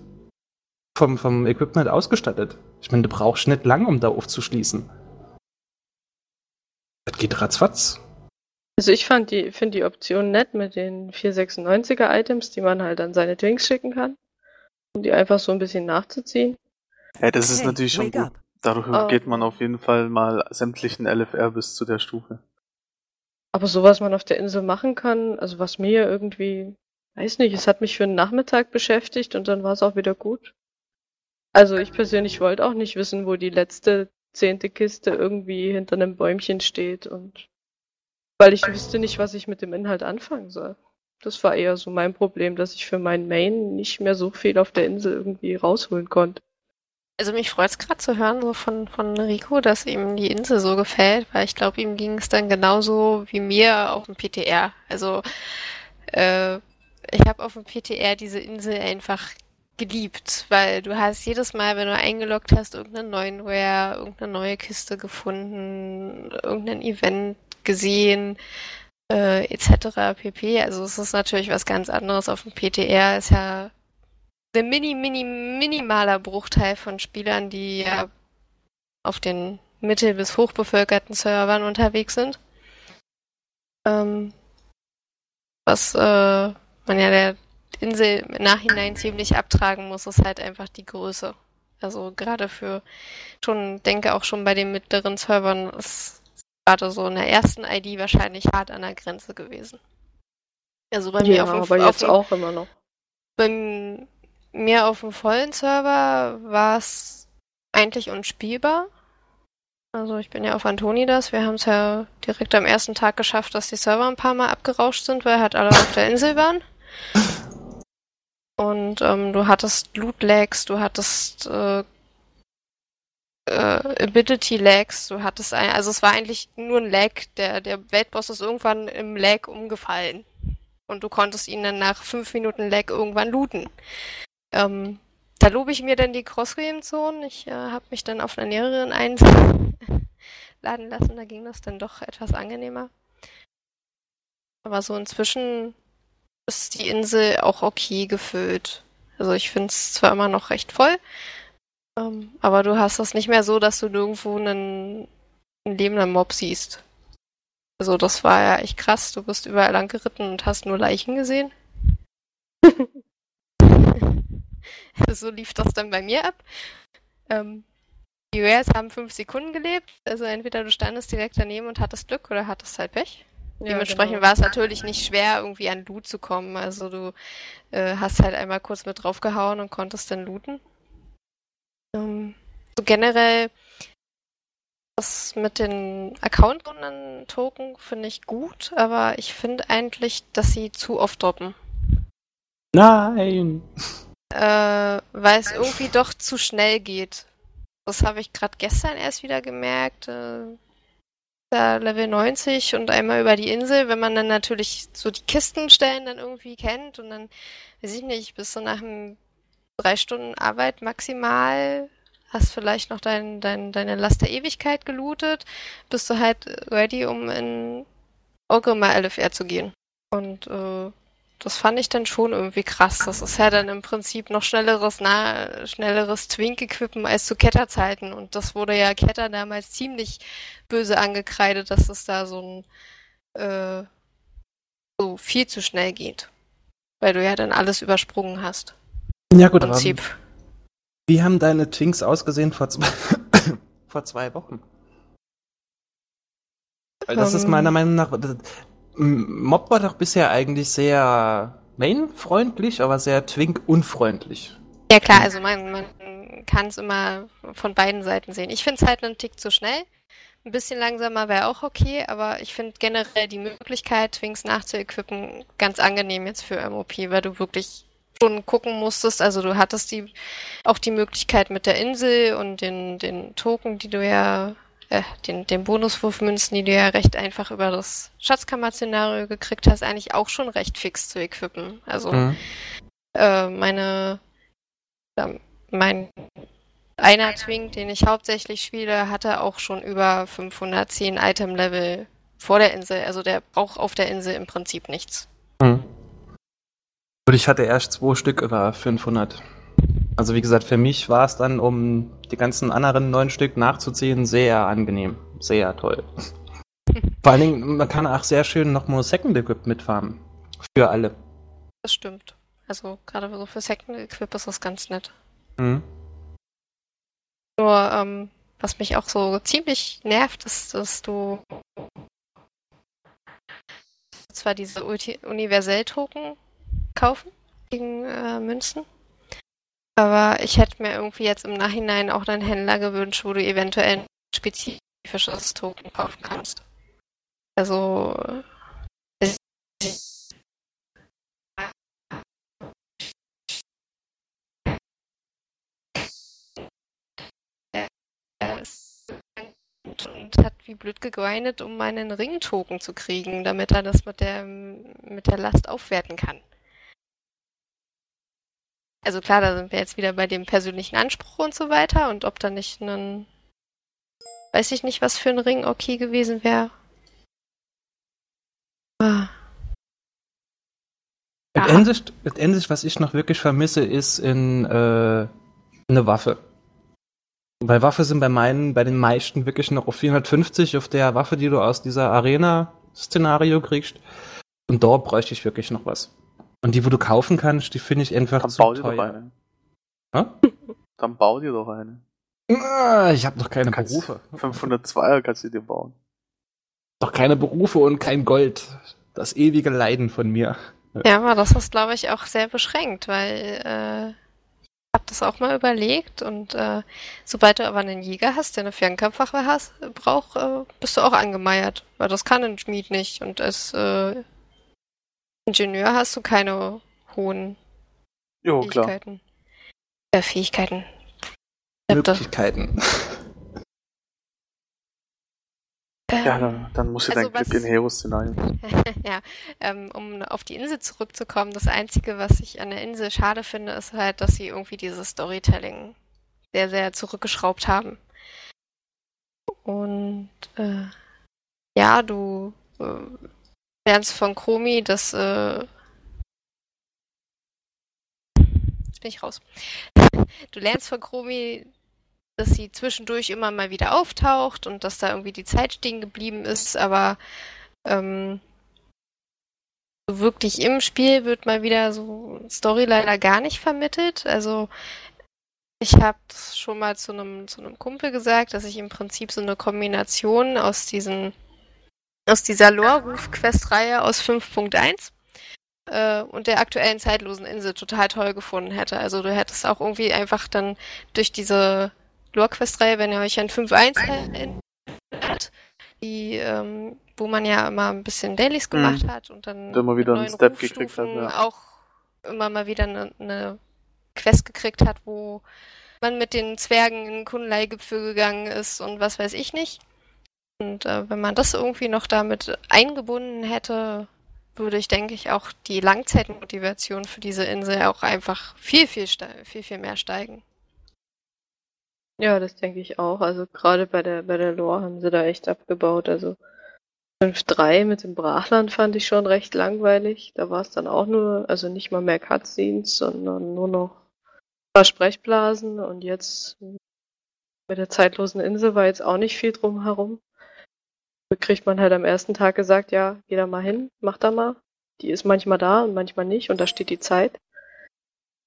vom, vom Equipment ausgestattet. Ich meine, du brauchst nicht lang, um da aufzuschließen. Das geht ratzfatz. Also ich fand die, finde die Option nett mit den 496er Items, die man halt an seine Twinks schicken kann, um die einfach so ein bisschen nachzuziehen. Ja, das ist Hey, natürlich schon wake gut. up. Dadurch Oh. geht man auf jeden Fall mal sämtlichen LFR bis zu der Stufe. Aber so was man auf der Insel machen kann, also was mir irgendwie, weiß nicht, es hat mich für einen Nachmittag beschäftigt und dann war es auch wieder gut. Also ich persönlich wollte auch nicht wissen, wo die letzte zehnte Kiste irgendwie hinter einem Bäumchen steht und weil ich wüsste nicht, was ich mit dem Inhalt anfangen soll. Das war eher so mein Problem, dass ich für meinen Main nicht mehr so viel auf der Insel irgendwie rausholen konnte. Also mich freut es gerade zu hören, so von, von Rico, dass ihm die Insel so gefällt, weil ich glaube, ihm ging es dann genauso wie mir auf dem PTR. Also äh, ich habe auf dem PTR diese Insel einfach geliebt, weil du hast jedes Mal, wenn du eingeloggt hast, irgendeinen neuen Rare, irgendeine neue Kiste gefunden, irgendein Event gesehen, äh, etc. pp. Also es ist natürlich was ganz anderes auf dem PTR, ist ja ein mini, mini, minimaler Bruchteil von Spielern, die ja auf den mittel- bis hochbevölkerten Servern unterwegs sind. Ähm, was äh, man ja der Insel im Nachhinein ziemlich abtragen muss, ist halt einfach die Größe. Also gerade für schon, denke auch schon bei den mittleren Servern ist gerade so in der ersten ID wahrscheinlich hart an der Grenze gewesen. Also bei mir Ja, auf dem, aber auf jetzt dem auch immer noch. beim, mir auf dem vollen Server war es eigentlich unspielbar. Also ich bin ja auf Antonidas. Wir haben es ja direkt am ersten Tag geschafft, dass die Server ein paar Mal abgerauscht sind, weil halt alle auf der Insel waren. Und ähm, du hattest Loot-Lags, du hattest äh, äh, Ability-Lags, du hattest ein, also es war eigentlich nur ein Lag. Der, der Weltboss ist irgendwann im Lag umgefallen. Und du konntest ihn dann nach fünf Minuten Lag irgendwann looten. Ähm, da lobe ich mir dann die Crossgame-Zone. Ich äh, habe mich dann auf einer näheren einladen lassen. Da ging das dann doch etwas angenehmer. Aber so inzwischen ist die Insel auch okay gefüllt. Also ich finde es zwar immer noch recht voll, ähm, aber du hast das nicht mehr so, dass du nirgendwo einen, einen lebenden Mob siehst. Also das war ja echt krass. Du bist überall lang geritten und hast nur Leichen gesehen. so lief das dann bei mir ab. Ähm, die Rares haben fünf Sekunden gelebt. Also entweder du standest direkt daneben und hattest Glück oder hattest halt Pech. Ja, Dementsprechend genau. war es natürlich nicht schwer, irgendwie an Loot zu kommen. Also du äh, hast halt einmal kurz mit draufgehauen und konntest dann looten. Ähm, so generell das mit den Account-Token finde ich gut, aber ich finde eigentlich, dass sie zu oft droppen. Nein! Äh, weil es irgendwie doch zu schnell geht. Das habe ich gerade gestern erst wieder gemerkt. Äh, da Level 90 und einmal über die Insel, wenn man dann natürlich so die Kistenstellen dann irgendwie kennt und dann, weiß ich nicht, bist du nach drei Stunden Arbeit maximal, hast vielleicht noch dein, dein, deine Last der Ewigkeit gelootet, bist du halt ready, um in Orgrimmar LFR zu gehen. Und äh, das fand ich dann schon irgendwie krass. Das ist ja dann im Prinzip noch schnelleres, na, schnelleres Twink-Equippen als zu Ketter-Zeiten. Und das wurde ja Ketter damals ziemlich böse angekreidet, dass es da so ein äh, so viel zu schnell geht. Weil du ja dann alles übersprungen hast. Ja Im gut, aber Prinzip. wie haben deine Twinks ausgesehen vor zwei, vor zwei Wochen? Weil das ist Ähm. meiner Meinung nach... Mob war doch bisher eigentlich sehr Main-freundlich, aber sehr Twink-unfreundlich. Ja klar, also man, man kann es immer von beiden Seiten sehen. Ich finde es halt einen Tick zu schnell. Ein bisschen langsamer wäre auch okay, aber ich finde generell die Möglichkeit, Twinks nachzuequippen, ganz angenehm jetzt für MOP, weil du wirklich schon gucken musstest. Also du hattest die auch die Möglichkeit mit der Insel und den, den Token, die du ja, äh, den, den Bonuswurfmünzen, die du ja recht einfach über das Schatzkammer-Szenario gekriegt hast, eigentlich auch schon recht fix zu equippen. Also Mhm. äh, meine, ähm, mein einer Twink, den ich hauptsächlich spiele, hatte auch schon über 510 Item-Level vor der Insel. Also der braucht auf der Insel im Prinzip nichts. Mhm. Und ich hatte erst zwei Stück über 500. Also wie gesagt, für mich war es dann, um die ganzen anderen neun Stück nachzuziehen, sehr angenehm. Sehr toll. Vor allen Dingen, man kann auch sehr schön nochmal Second Equip mitfahren. Für alle. Das stimmt. Also gerade so für Second Equip ist das ganz nett. Mhm. Nur, ähm, was mich auch so ziemlich nervt, ist, dass du zwar diese Universell-Token kaufen gegen äh, Münzen, aber ich hätte mir irgendwie jetzt im Nachhinein auch einen Händler gewünscht, wo du eventuell ein spezifisches Token kaufen kannst. Also er und hat wie blöd gegrindet, um meinen Ringtoken zu kriegen, damit er das mit der, mit der Last aufwerten kann. Also klar, da sind wir jetzt wieder bei dem persönlichen Anspruch und so weiter und ob da nicht ein, weiß ich nicht, was für ein Ring okay gewesen wäre. Ah. Letztendlich, letztendlich, was ich noch wirklich vermisse, ist in äh, eine Waffe. Weil Waffe sind bei meinen, bei den meisten wirklich noch auf 450 auf der Waffe, die du aus dieser Arena-Szenario kriegst. Und dort bräuchte ich wirklich noch was. Und die, wo du kaufen kannst, die finde ich einfach Dann zu bau dir doch teuer. eine. Hä? Dann bau dir doch eine. Ah, Ich habe noch keine Kannst- Berufe. 502er kannst du dir bauen. Doch keine Berufe und kein Gold. Das ewige Leiden von mir. Ja, aber das ist, glaube ich, auch sehr beschränkt, weil äh, habe das auch mal überlegt und äh, sobald du aber einen Jäger hast, der eine Fernkampfwaffe hast, braucht, äh, bist du auch angemeiert, weil das kann ein Schmied nicht und als äh, Ingenieur hast du keine hohen Jo, klar. Fähigkeiten. Ja, Fähigkeiten. Das- Möglichkeiten. Ja, Ähm, dann, dann musst du Also dein Glück was- in Hero-Szenarien. ja, ähm, um auf die Insel zurückzukommen, das Einzige, was ich an der Insel schade finde, ist halt, dass sie irgendwie dieses Storytelling sehr, sehr zurückgeschraubt haben. Und äh, ja, du äh, lernst von Chromi, dass äh, jetzt bin ich raus. Du lernst von Chromi, dass sie zwischendurch immer mal wieder auftaucht und dass da irgendwie die Zeit stehen geblieben ist, aber ähm, wirklich im Spiel wird mal wieder so Story leider gar nicht vermittelt. Also ich habe schon mal zu einem zu einem Kumpel gesagt, dass ich im Prinzip so eine Kombination aus diesen aus dieser Lore-Ruf-Quest-Reihe aus 5.1 äh, und der aktuellen zeitlosen Insel total toll gefunden hätte. Also du hättest auch irgendwie einfach dann durch diese Lore-Quest-Reihe, wenn ihr euch an 5.1 erinnert, die, ähm, wo man ja immer ein bisschen Dailies Mhm. gemacht hat und dann Und immer wieder einen Step gekriegt hat, ja. auch immer mal wieder eine, eine Quest gekriegt hat, wo man mit den Zwergen in Kunlei-Gipfel gegangen ist und was weiß ich nicht. Und äh, wenn man das irgendwie noch damit eingebunden hätte, würde ich, denke ich, auch die Langzeitmotivation für diese Insel auch einfach viel, viel, viel, viel mehr steigen. Ja, das denke ich auch. Also gerade bei der bei der Lore haben sie da echt abgebaut. Also 5.3 mit dem Brachland fand ich schon recht langweilig. Da war es dann auch nur, also nicht mal mehr Cutscenes, sondern nur noch ein paar Sprechblasen und jetzt mit der zeitlosen Insel war jetzt auch nicht viel drum herum. Da kriegt man halt am ersten Tag gesagt, ja, geh da mal hin, mach da mal. Die ist manchmal da und manchmal nicht und da steht die Zeit.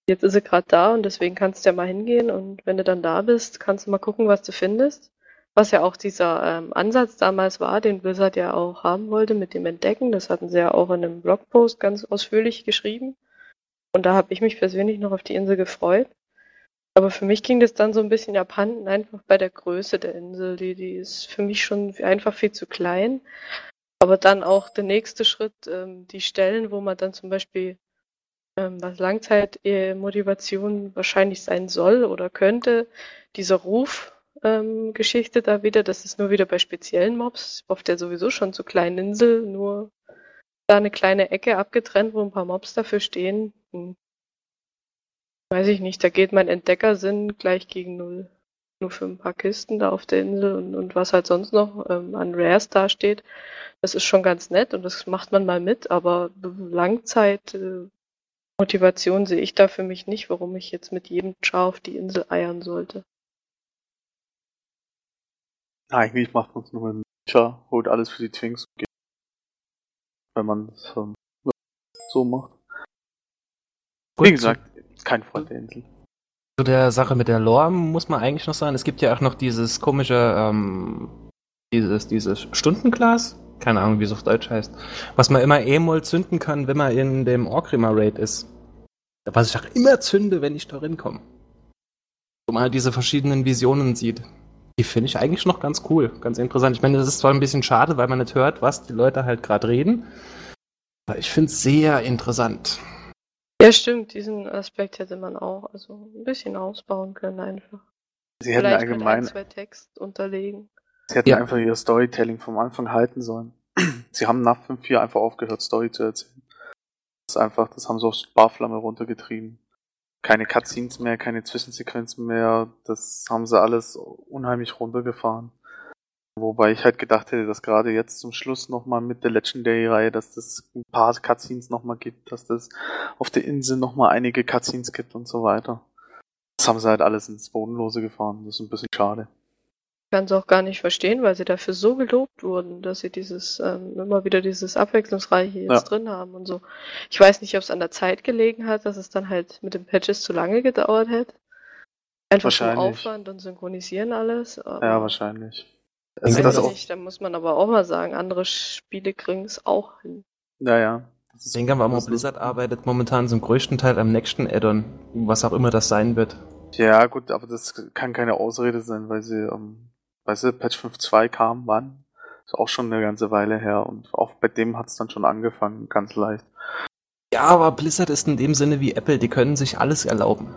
Jetzt ist sie gerade da und deswegen kannst du ja mal hingehen und wenn du dann da bist, kannst du mal gucken, was du findest. Was ja auch dieser ähm, Ansatz damals war, den Blizzard ja auch haben wollte mit dem Entdecken. Das hatten sie ja auch in einem Blogpost ganz ausführlich geschrieben. Und da habe ich mich persönlich noch auf die Insel gefreut. Aber für mich ging das dann so ein bisschen abhanden, einfach bei der Größe der Insel. Die, die ist für mich schon einfach viel zu klein. Aber dann auch der nächste Schritt, ähm, die Stellen, wo man dann zum Beispiel ähm, was Langzeitmotivation wahrscheinlich sein soll oder könnte, dieser Ruf-Geschichte da wieder, das ist nur wieder bei speziellen Mobs, auf der sowieso schon zu kleinen Insel, nur da eine kleine Ecke abgetrennt, wo ein paar Mobs dafür stehen. Hm. Weiß ich nicht, da geht mein Entdeckersinn gleich gegen null. Nur für ein paar Kisten da auf der Insel und, und was halt sonst noch ähm, an Rares da steht. Das ist schon ganz nett und das macht man mal mit, aber Langzeit äh, Motivation sehe ich da für mich nicht, warum ich jetzt mit jedem Char auf die Insel eiern sollte. Eigentlich macht man es nur mit dem Tja, holt alles für die Twinks und geht. Wenn man es ähm, so macht. Gut, Wie gesagt, kein Freund der Insel. Zu der Sache mit der Lore muss man eigentlich noch sagen, es gibt ja auch noch dieses komische, ähm, dieses, dieses Stundenglas, keine Ahnung, wie es auf Deutsch heißt, was man immer E-Moll zünden kann, wenn man in dem Orgrimmar Raid ist. Was ich auch immer zünde, wenn ich da komme. Wo man halt diese verschiedenen Visionen sieht. Die finde ich eigentlich noch ganz cool, ganz interessant. Ich meine, das ist zwar ein bisschen schade, weil man nicht hört, was die Leute halt gerade reden, aber ich finde es sehr interessant. Ja, stimmt, diesen Aspekt hätte man auch also ein bisschen ausbauen können einfach. Sie hätten Vielleicht mit ein, allgemein, zwei Text unterlegen. sie hätten Ja. einfach ihr Storytelling vom Anfang halten sollen. Sie haben nach 5.4 einfach aufgehört, Story zu erzählen. Das ist einfach, das haben sie auf Sparflamme runtergetrieben. Keine Cutscenes mehr, keine Zwischensequenzen mehr, das haben sie alles unheimlich runtergefahren. Wobei ich halt gedacht hätte, dass gerade jetzt zum Schluss nochmal mit der Legendary-Reihe, dass das ein paar Cutscenes nochmal gibt, dass das auf der Insel nochmal einige Cutscenes gibt und so weiter. Das haben sie halt alles ins Bodenlose gefahren. Das ist ein bisschen schade. Ich kann es auch gar nicht verstehen, weil sie dafür so gelobt wurden, dass sie dieses, ähm, immer wieder dieses Abwechslungsreiche jetzt Ja. drin haben und so. Ich weiß nicht, ob es an der Zeit gelegen hat, dass es dann halt mit den Patches zu lange gedauert hätte. Einfach vom. Aufwand und Synchronisieren alles. Ja, wahrscheinlich. Also weiß das ich auch, nicht, da muss man aber auch mal sagen, andere Spiele kriegen es auch hin. ja, ja. Das ist- Ich denke aber mal, Blizzard arbeitet momentan zum größten Teil am nächsten Add-on, was auch immer das sein wird. Ja, gut, aber das kann keine Ausrede sein, weil sie, ähm, weißt du, Patch 5.2 kam, wann? Ist auch schon eine ganze Weile her und auch bei dem hat's dann schon angefangen, ganz leicht. Ja, aber Blizzard ist in dem Sinne wie Apple, die können sich alles erlauben.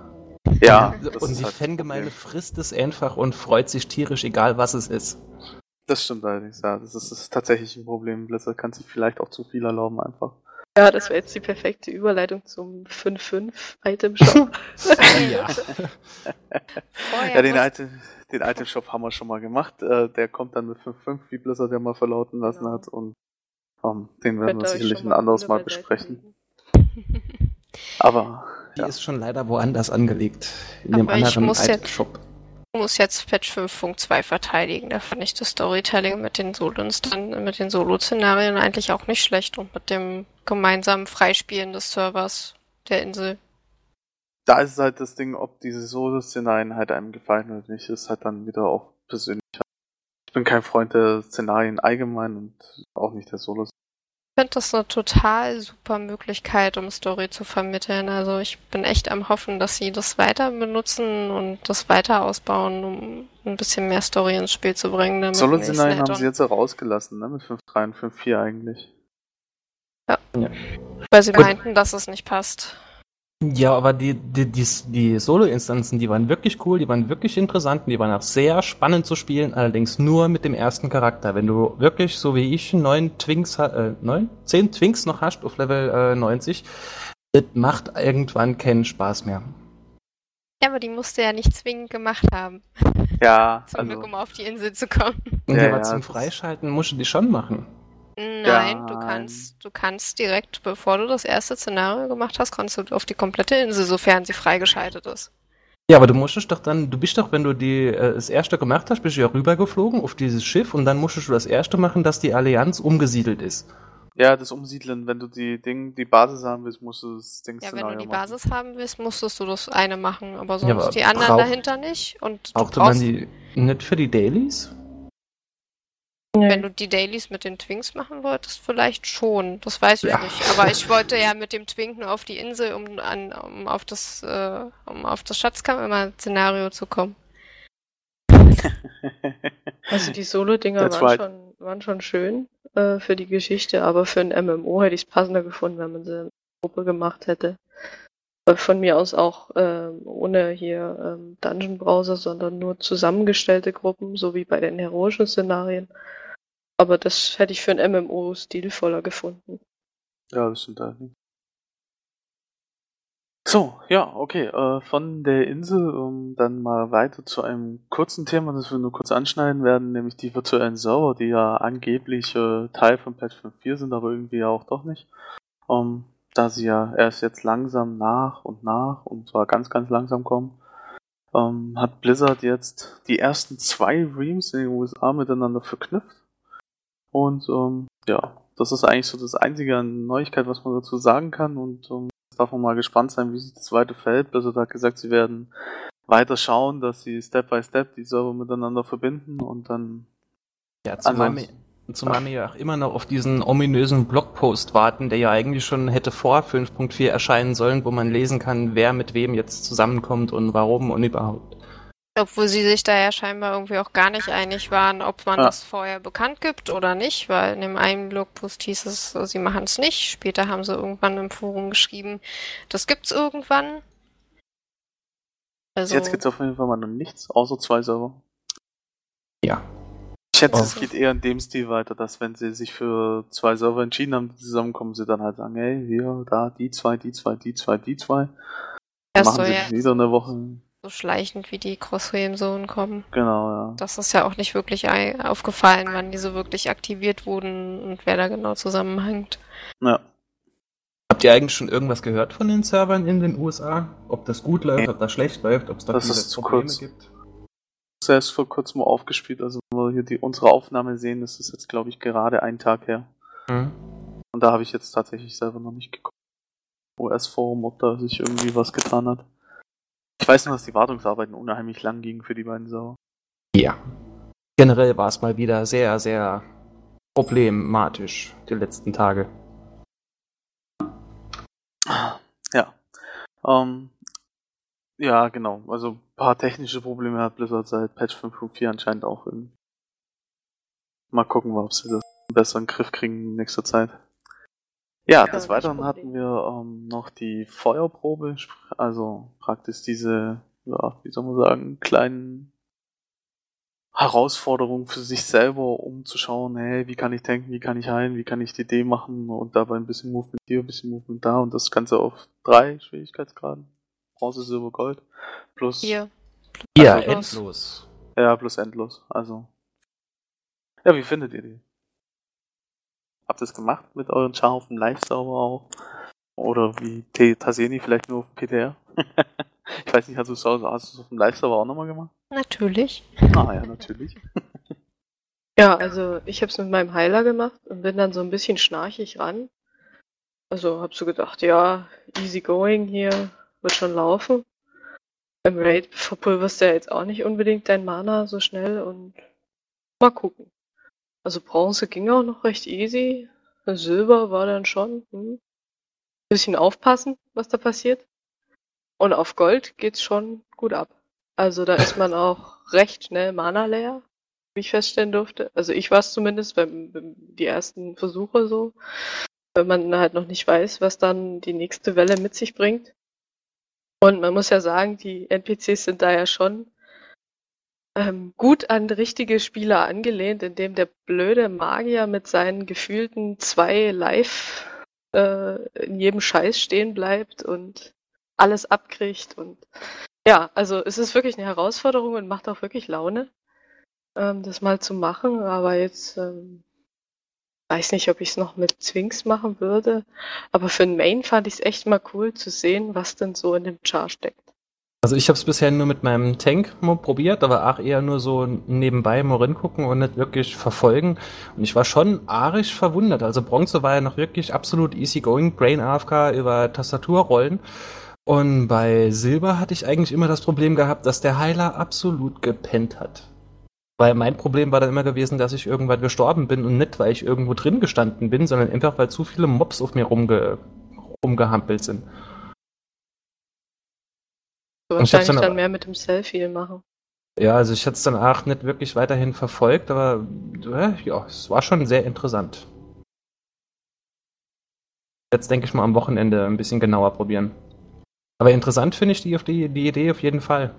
Ja, das und die halt Fangemeinde frisst es einfach und freut sich tierisch, egal was es ist. Das stimmt allerdings, ja. Das ist, das ist tatsächlich ein Problem. Blizzard kann sich vielleicht auch zu viel erlauben einfach. Ja, das wäre jetzt die perfekte Überleitung zum 5.5-Item-Shop. Ja. Ja, den, Item, den Item-Shop haben wir schon mal gemacht. Äh, der kommt dann mit 5.5, wie Blizzard ja mal verlauten lassen Genau. hat. Und ähm, den werden Könnt wir sicherlich ein anderes Mal besprechen. Aber Die Ja. ist schon leider woanders angelegt. In Aber dem ich anderen muss jetzt- Item-Shop. Ich muss jetzt Patch 5.2 verteidigen. Da fand ich das Storytelling mit den Solos dann, mit den Solo-Szenarien eigentlich auch nicht schlecht und mit dem gemeinsamen Freispielen des Servers der Insel. da ist halt das Ding, ob diese Solo-Szenarien halt einem gefallen oder nicht, ist halt dann wieder auch persönlich. Ich bin kein Freund der Szenarien allgemein und auch nicht der Solos. Ich finde das eine total super Möglichkeit, um Story zu vermitteln. Also ich bin echt am Hoffen, dass sie das weiter benutzen und das weiter ausbauen, um ein bisschen mehr Story ins Spiel zu bringen. damit Solo-Szenarien nächsten haben sie jetzt ja rausgelassen, ne? Mit 5.3 und 5.4 eigentlich. Add-on, Weil sie meinten, dass es nicht passt. Ja, aber die, die, die, die Solo-Instanzen, die waren wirklich cool, die waren wirklich interessant und die waren auch sehr spannend zu spielen, allerdings nur mit dem ersten Charakter. Wenn du wirklich, so wie ich, neun Twinks, äh, neun? Zehn Twinks noch hast auf Level äh, 90, das macht irgendwann keinen Spaß mehr. Ja, aber die musste ja nicht zwingend gemacht haben, Ja, zum also, Glück, um auf die Insel zu kommen. Und Ja, aber ja, zum Freischalten musst du die schon machen. Nein, du Nein. kannst, du kannst direkt, bevor du das erste Szenario gemacht hast, kannst du auf die komplette Insel, sofern sie freigeschaltet ist. Ja, aber du musstest doch dann, du bist doch, wenn du die, äh, das erste gemacht hast, bist du ja rübergeflogen auf dieses Schiff und dann musstest du das erste machen, dass die Allianz umgesiedelt ist. ja, das Umsiedeln, wenn du die Ding, die Basis haben willst, musst du das Ding Ja, wenn du die Basis haben willst, musstest du das eine machen, aber Ja, sonst aber die anderen brauch- dahinter nicht. Und du Brauchte man brauchst, die nicht für die Dailies? Wenn du die Dailies mit den Twinks machen wolltest, vielleicht schon. Das weiß ich Ja. nicht. Aber ich wollte ja mit dem Twink nur auf die Insel, um an, um auf das, äh, um auf das Schatzkammer-Szenario zu kommen. Also die Solo-Dinger waren, right. schon, waren schon schön äh, für die Geschichte, aber für ein MMO hätte ich es passender gefunden, wenn man sie in einer Gruppe gemacht hätte. Äh, Von mir aus auch ähm, ohne hier ähm, Dungeon Browser, sondern nur zusammengestellte Gruppen, so wie bei den heroischen Szenarien. Aber das hätte ich für ein MMO stilvoller gefunden. Ja, das stimmt allerdings. So, ja, okay. Äh, von der Insel um dann mal weiter zu einem kurzen Thema, das wir nur kurz anschneiden werden, nämlich die virtuellen Server, die ja angeblich äh, Teil von Patch 5.4 sind, aber irgendwie ja auch doch nicht. Ähm, da sie ja erst jetzt langsam nach und nach und zwar ganz, ganz langsam kommen, ähm, hat Blizzard jetzt die ersten zwei Reams in den USA miteinander verknüpft. Und ähm, ja, das ist eigentlich so das einzige an Neuigkeit, was man dazu sagen kann. Und ähm, darf man mal gespannt sein, wie sich das weiter verhält. Blizzard hat gesagt, sie werden weiter schauen, dass sie Step by Step die Server miteinander verbinden und dann Ja, zumal, zumal wir ja auch immer noch auf diesen ominösen Blogpost warten, der ja eigentlich schon hätte vor 5.4 erscheinen sollen, wo man lesen kann, wer mit wem jetzt zusammenkommt und warum und überhaupt. Obwohl sie sich da ja scheinbar irgendwie auch gar nicht einig waren, ob man Ja. das vorher bekannt gibt oder nicht, weil in dem einen Blogpost hieß es, sie machen es nicht. Später haben sie irgendwann im Forum geschrieben, das gibt's irgendwann. Also, jetzt gibt's auf jeden Fall mal noch nichts, außer zwei Server. Ja. Ich schätze, Oh. es geht eher in dem Stil weiter, dass wenn sie sich für zwei Server entschieden haben, die zusammenkommen, sie dann halt sagen, hey, hier, da, die zwei, die zwei, die zwei, die zwei. das machen soll sie ja wieder eine Woche. So schleichend wie die Crossframe-Zonen kommen. Genau, ja. Das ist ja auch nicht wirklich aufgefallen, wann diese wirklich aktiviert wurden und wer da genau zusammenhängt. ja. Habt ihr eigentlich schon irgendwas gehört von den Servern in den USA? Ob das gut läuft, ob das schlecht läuft, ob es da Das viele ist zu Probleme kurz. gibt? Das ist vor kurzem mal aufgespielt, also wenn wir hier die, unsere Aufnahme sehen, das ist jetzt, glaube ich, gerade einen Tag her. Hm. Und da habe ich jetzt tatsächlich selber noch nicht geguckt. US-Forum, ob da sich irgendwie was getan hat. Ich weiß nur, dass die Wartungsarbeiten unheimlich lang gingen für die beiden Sauer. Ja. Generell war es mal wieder sehr, sehr problematisch die letzten Tage. Ja. Ähm, ja, genau. Also ein paar technische Probleme hat Blizzard seit Patch 5.4 anscheinend auch irgendwie. Mal gucken, ob sie das besser in den Griff kriegen in nächster Zeit. Ja, des das Weiteren hatten wir ähm, noch die Feuerprobe, also praktisch diese, ja, wie soll man sagen, kleinen Herausforderungen für sich selber, um zu schauen, hey, wie kann ich tanken, wie kann ich heilen, wie kann ich die D machen und dabei ein bisschen Movement hier, ein bisschen Movement da und das Ganze auf drei Schwierigkeitsgraden. Bronze, Silber, Gold. Plus, Hier. Ja, Also- endlos. ja, plus endlos. Also. Ja, wie findet ihr die? Habt ihr es gemacht mit euren Char auf dem Live-Server auch? Oder wie T- Taseni vielleicht nur auf dem PTR? ich weiß nicht, hast du es hast du es auf dem Live-Server auch nochmal gemacht? Natürlich. Ah ja, natürlich. Ja, also ich habe es mit meinem Heiler gemacht und bin dann so ein bisschen schnarchig ran. Also hab so gedacht, ja, easy going hier, wird schon laufen. Im Raid verpulverst du ja jetzt auch nicht unbedingt dein Mana so schnell und mal gucken. Also Bronze ging auch noch recht easy. Silber war dann schon, hm, bisschen aufpassen, was da passiert. Und auf Gold geht's schon gut ab. Also da ist man auch recht schnell Mana leer wie ich feststellen durfte. Also ich war es zumindest beim, beim die ersten Versuche so, wenn man halt noch nicht weiß, was dann die nächste Welle mit sich bringt. Und man muss ja sagen, die NPCs sind da ja schon ähm, gut an richtige Spieler angelehnt, indem der blöde Magier mit seinen gefühlten zwei Live äh, in jedem Scheiß stehen bleibt und alles abkriegt und ja, also es ist wirklich eine Herausforderung und macht auch wirklich Laune ähm, das mal zu machen, aber jetzt ähm, weiß nicht, ob ich es noch mit Zwings machen würde. Aber für ein Main fand ich es echt mal cool zu sehen, was denn so in dem Char steckt. Also ich habe es bisher nur mit meinem Tank probiert, aber auch eher nur so nebenbei mal gucken und nicht wirklich verfolgen. Und ich war schon arisch verwundert. Also Bronze war ja noch wirklich absolut easy going, Brain AFK über Tastaturrollen. Und bei Silber hatte ich eigentlich immer das Problem gehabt, dass der Heiler absolut gepennt hat. Weil mein Problem war dann immer gewesen, dass ich irgendwann gestorben bin und nicht, weil ich irgendwo drin gestanden bin, sondern einfach, weil zu viele Mobs auf mir rumge rumgehampelt sind. So Und ich hab's wahrscheinlich dann dann, mehr mit dem Selfie machen. Ja, also ich hatte es dann auch nicht wirklich weiterhin verfolgt, aber äh, ja, es war schon sehr interessant. Jetzt denke ich mal am Wochenende ein bisschen genauer probieren. Aber interessant finde ich die, die, die Idee auf jeden Fall.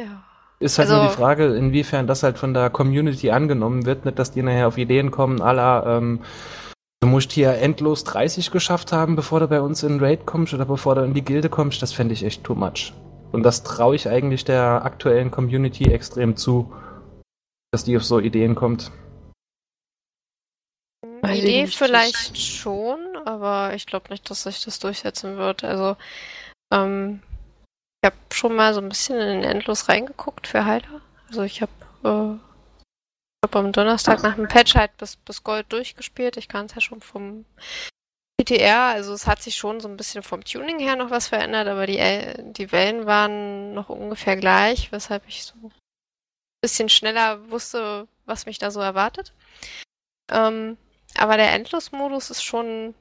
Ja. Ist halt Also- nur die Frage, inwiefern das halt von der Community angenommen wird, nicht, dass die nachher auf Ideen kommen, à la, ähm, du musst hier endlos 30 geschafft haben, bevor du bei uns in Raid kommst oder bevor du in die Gilde kommst, das fände ich echt too much. Und das traue ich eigentlich der aktuellen Community extrem zu, dass die auf so Ideen kommt. Idee vielleicht schon, aber ich glaube nicht, dass sich das durchsetzen wird. Also, ähm, ich habe schon mal so ein bisschen in den Endlos reingeguckt für Heiler. Also ich habe äh, ich hab am Donnerstag nach dem Patch halt bis, bis Gold durchgespielt. Ich kann es ja schon vom PTR, also es hat sich schon so ein bisschen vom Tuning her noch was verändert, aber die, die Wellen waren noch ungefähr gleich, weshalb ich so ein bisschen schneller wusste, was mich da so erwartet. Ähm, aber der Endlosmodus ist schon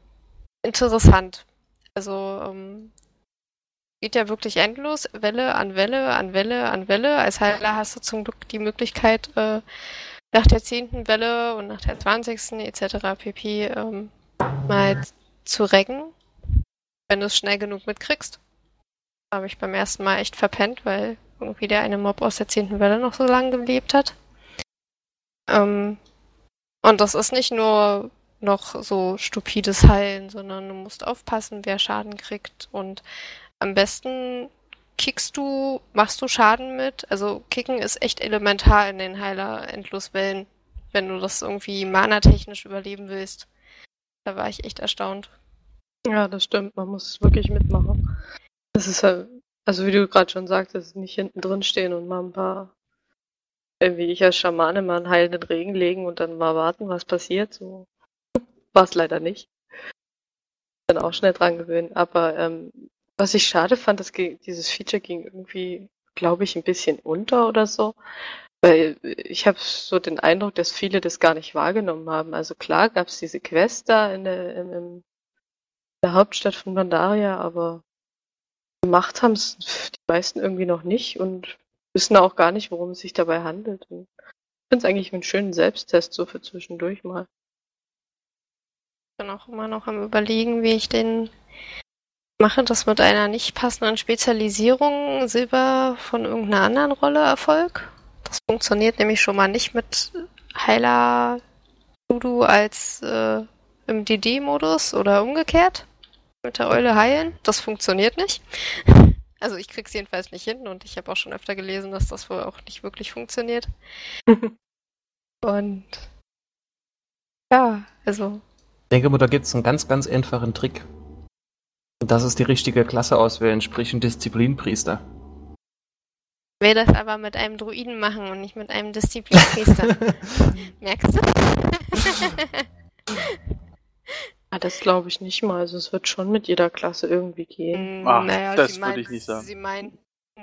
interessant. Also ähm, geht ja wirklich endlos, Welle an Welle an Welle an Welle. Als Heiler hast du zum Glück die Möglichkeit, äh, nach der zehnten Welle und nach der zwanzigsten etc. pp. Ähm, mal zu reggen, wenn du es schnell genug mitkriegst. Habe ich beim ersten Mal echt verpennt, weil irgendwie der eine Mob aus der zehnten Welle noch so lange gelebt hat. Ähm, und das ist nicht nur noch so stupides Heilen, sondern du musst aufpassen, wer Schaden kriegt. Und am besten kickst du, machst du Schaden mit. Also Kicken ist echt elementar in den Heiler-Endloswellen, wenn du das irgendwie mana-technisch überleben willst. Da war ich echt erstaunt. Ja, das stimmt. Man muss wirklich mitmachen. Das ist halt, also wie du gerade schon sagtest, nicht hinten drin stehen und mal ein paar, äh, wie ich als Schamane, mal einen heilenden Regen legen und dann mal warten, was passiert. So war es leider nicht. Dann auch schnell dran gewöhnen. Aber ähm, was ich schade fand, das ging, dieses Feature ging irgendwie, glaube ich, ein bisschen unter oder so. Weil ich habe so den Eindruck, dass viele das gar nicht wahrgenommen haben. Also klar gab es diese Quest da in der, im, im der Hauptstadt von Pandaria, aber gemacht haben es die meisten irgendwie noch nicht und wissen auch gar nicht, worum es sich dabei handelt. Und ich finde es eigentlich einen schönen Selbsttest so für zwischendurch mal. Ich bin auch immer noch am überlegen, wie ich den mache, das mit einer nicht passenden Spezialisierung Silber von irgendeiner anderen Rolle Erfolg. Das funktioniert nämlich schon mal nicht mit Heiler Voodoo als äh, im DD-Modus oder umgekehrt. Mit der Eule heilen. Das funktioniert nicht. Also ich krieg's jedenfalls nicht hin und ich habe auch schon öfter gelesen, dass das wohl auch nicht wirklich funktioniert. und ja, also. Ich denke mal, da gibt es einen ganz, ganz einfachen Trick. Und das ist die richtige Klasse auswählen, sprich ein Disziplinpriester. Ich will das aber mit einem Druiden machen und nicht mit einem Disziplinpriester. Merkst du? Ah, das glaube ich nicht mal. Also es wird schon mit jeder Klasse irgendwie gehen. Mm, Ach, naja, das sie würde ich nicht sagen. Sie meinen,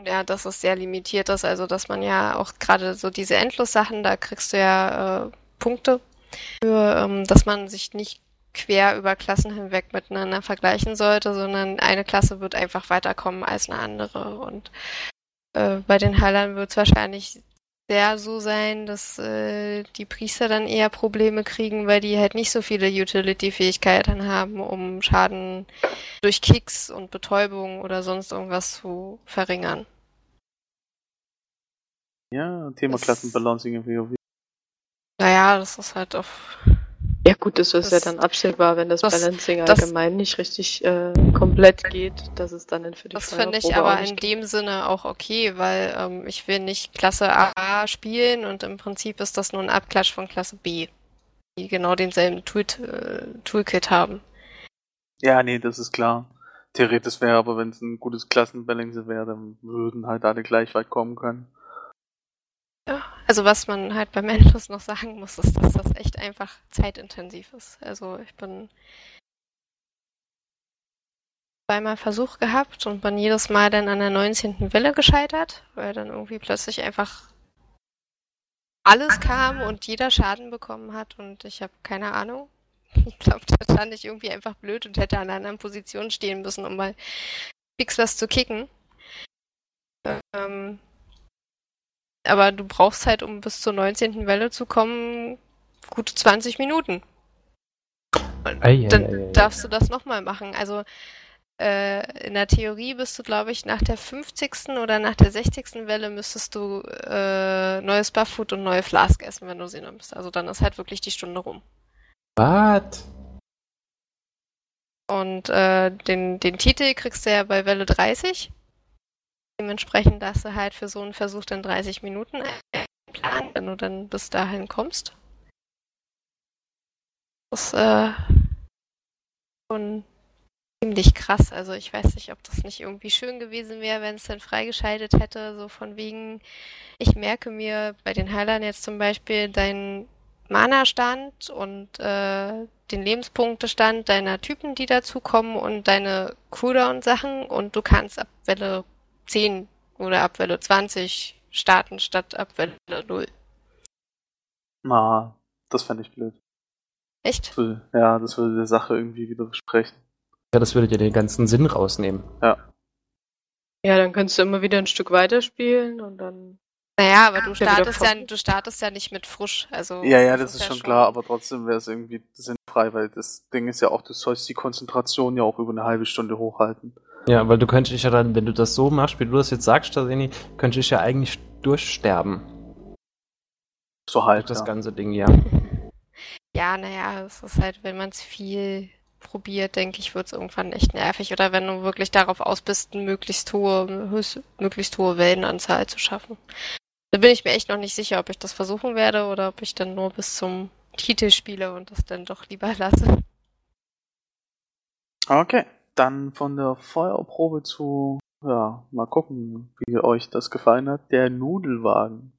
ja, dass es sehr limitiert ist. Also, dass man ja auch gerade so diese Endlos-Sachen, da kriegst du ja äh, Punkte für, ähm, dass man sich nicht quer über Klassen hinweg miteinander vergleichen sollte, sondern eine Klasse wird einfach weiterkommen als eine andere. Und äh, bei den Heilern wird es wahrscheinlich sehr so sein, dass äh, die Priester dann eher Probleme kriegen, weil die halt nicht so viele Utility-Fähigkeiten haben, um Schaden durch Kicks und Betäubung oder sonst irgendwas zu verringern. Ja, Thema Das- Klassenbalancing im WoW. Naja, das ist halt auf. Ja gut, das ist ja Das- dann absehbar, wenn das, das- Balancing das- allgemein nicht richtig äh, komplett geht, dass es dann für die Das finde ich aber in geht. dem Sinne auch okay, weil ähm, ich will nicht Klasse A spielen und im Prinzip ist das nur ein Abklatsch von Klasse B, die genau denselben Tool äh, Toolkit haben. Ja, nee, das ist klar. Theoretisch wäre aber, wenn es ein gutes Klassenbalancing wäre, dann würden halt alle gleich weit kommen können. Ja, also was man halt beim Endless noch sagen muss, ist, dass das echt einfach zeitintensiv ist. Also ich bin zweimal Versuch gehabt und bin jedes Mal dann an der 19. Welle gescheitert, weil dann irgendwie plötzlich einfach alles kam und jeder Schaden bekommen hat und ich habe keine Ahnung. Ich glaube, da stand ich irgendwie einfach blöd und hätte an einer anderen Position stehen müssen, um mal fix was zu kicken. Ähm, aber du brauchst halt, um bis zur 19. Welle zu kommen, gute 20 Minuten. Ei, ei, Dann ei, ei. darfst du das nochmal machen. Also äh, in der Theorie bist du, glaube ich, nach der 50. oder nach der 60. Welle müsstest du äh, neues Bufffood und neue Flask essen, wenn du sie nimmst. Also dann ist halt wirklich die Stunde rum. Was? Und äh, den, den Titel kriegst du ja bei Welle 30. Dementsprechend darfst du halt für so einen Versuch dann 30 Minuten einplanen, wenn du dann bis dahin kommst. Das ist äh, schon ziemlich krass. Also ich weiß nicht, ob das nicht irgendwie schön gewesen wäre, wenn es dann freigeschaltet hätte, so von wegen, ich merke mir bei den Heilern jetzt zum Beispiel deinen Mana-Stand und äh, den Lebenspunktestand deiner Typen, die dazukommen und deine Cooldown-Sachen und du kannst ab Welle 10 oder ab Welle 20 starten statt ab Welle 0. Na, das fände ich blöd. Echt? Das würde- Ja, das würde der Sache irgendwie widersprechen. Ja, das würde dir den ganzen Sinn rausnehmen. Ja, dann kannst du immer wieder ein Stück weiterspielen und dann. Naja, aber du Ja, startest ja, du startest ja nicht mit frisch. Also Ja, ja, das ist ja schon klar, aber trotzdem wäre es irgendwie sinnfrei, weil das Ding ist ja auch, du sollst die Konzentration ja auch über eine halbe Stunde hochhalten. Ja, weil du könntest dich ja dann, wenn du das so machst, wie du das jetzt sagst, Staseni, könntest dich ja eigentlich durchsterben. So halt. das ja. ganze Ding, ja. Ja, naja, es ist halt, wenn man es viel probiert, denke ich, wird es irgendwann echt nervig. Oder wenn du wirklich darauf aus bist, eine möglichst hohe, höchst, möglichst hohe Wellenanzahl zu schaffen. Da bin ich mir echt noch nicht sicher, ob ich das versuchen werde oder ob ich dann nur bis zum Titel spiele und das dann doch lieber lasse. Okay, dann von der Feuerprobe zu, ja, mal gucken, wie euch das gefallen hat. Der Nudelwagen.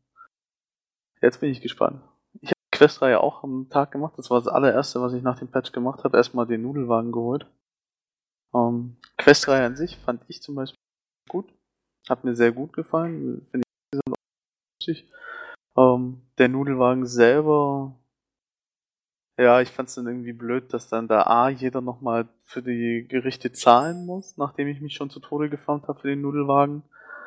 Jetzt bin ich gespannt. Ich habe die Questreihe auch am Tag gemacht. Das war das allererste, was ich nach dem Patch gemacht habe. Erstmal den Nudelwagen geholt. Ähm, Questreihe an sich fand ich zum Beispiel gut. Hat mir sehr gut gefallen. Finde ich insgesamt lustig. Ähm, der Nudelwagen selber Ja, ich fand's dann irgendwie blöd, dass dann da A, jeder nochmal für die Gerichte zahlen muss, nachdem ich mich schon zu Tode gefarmt habe für den Nudelwagen.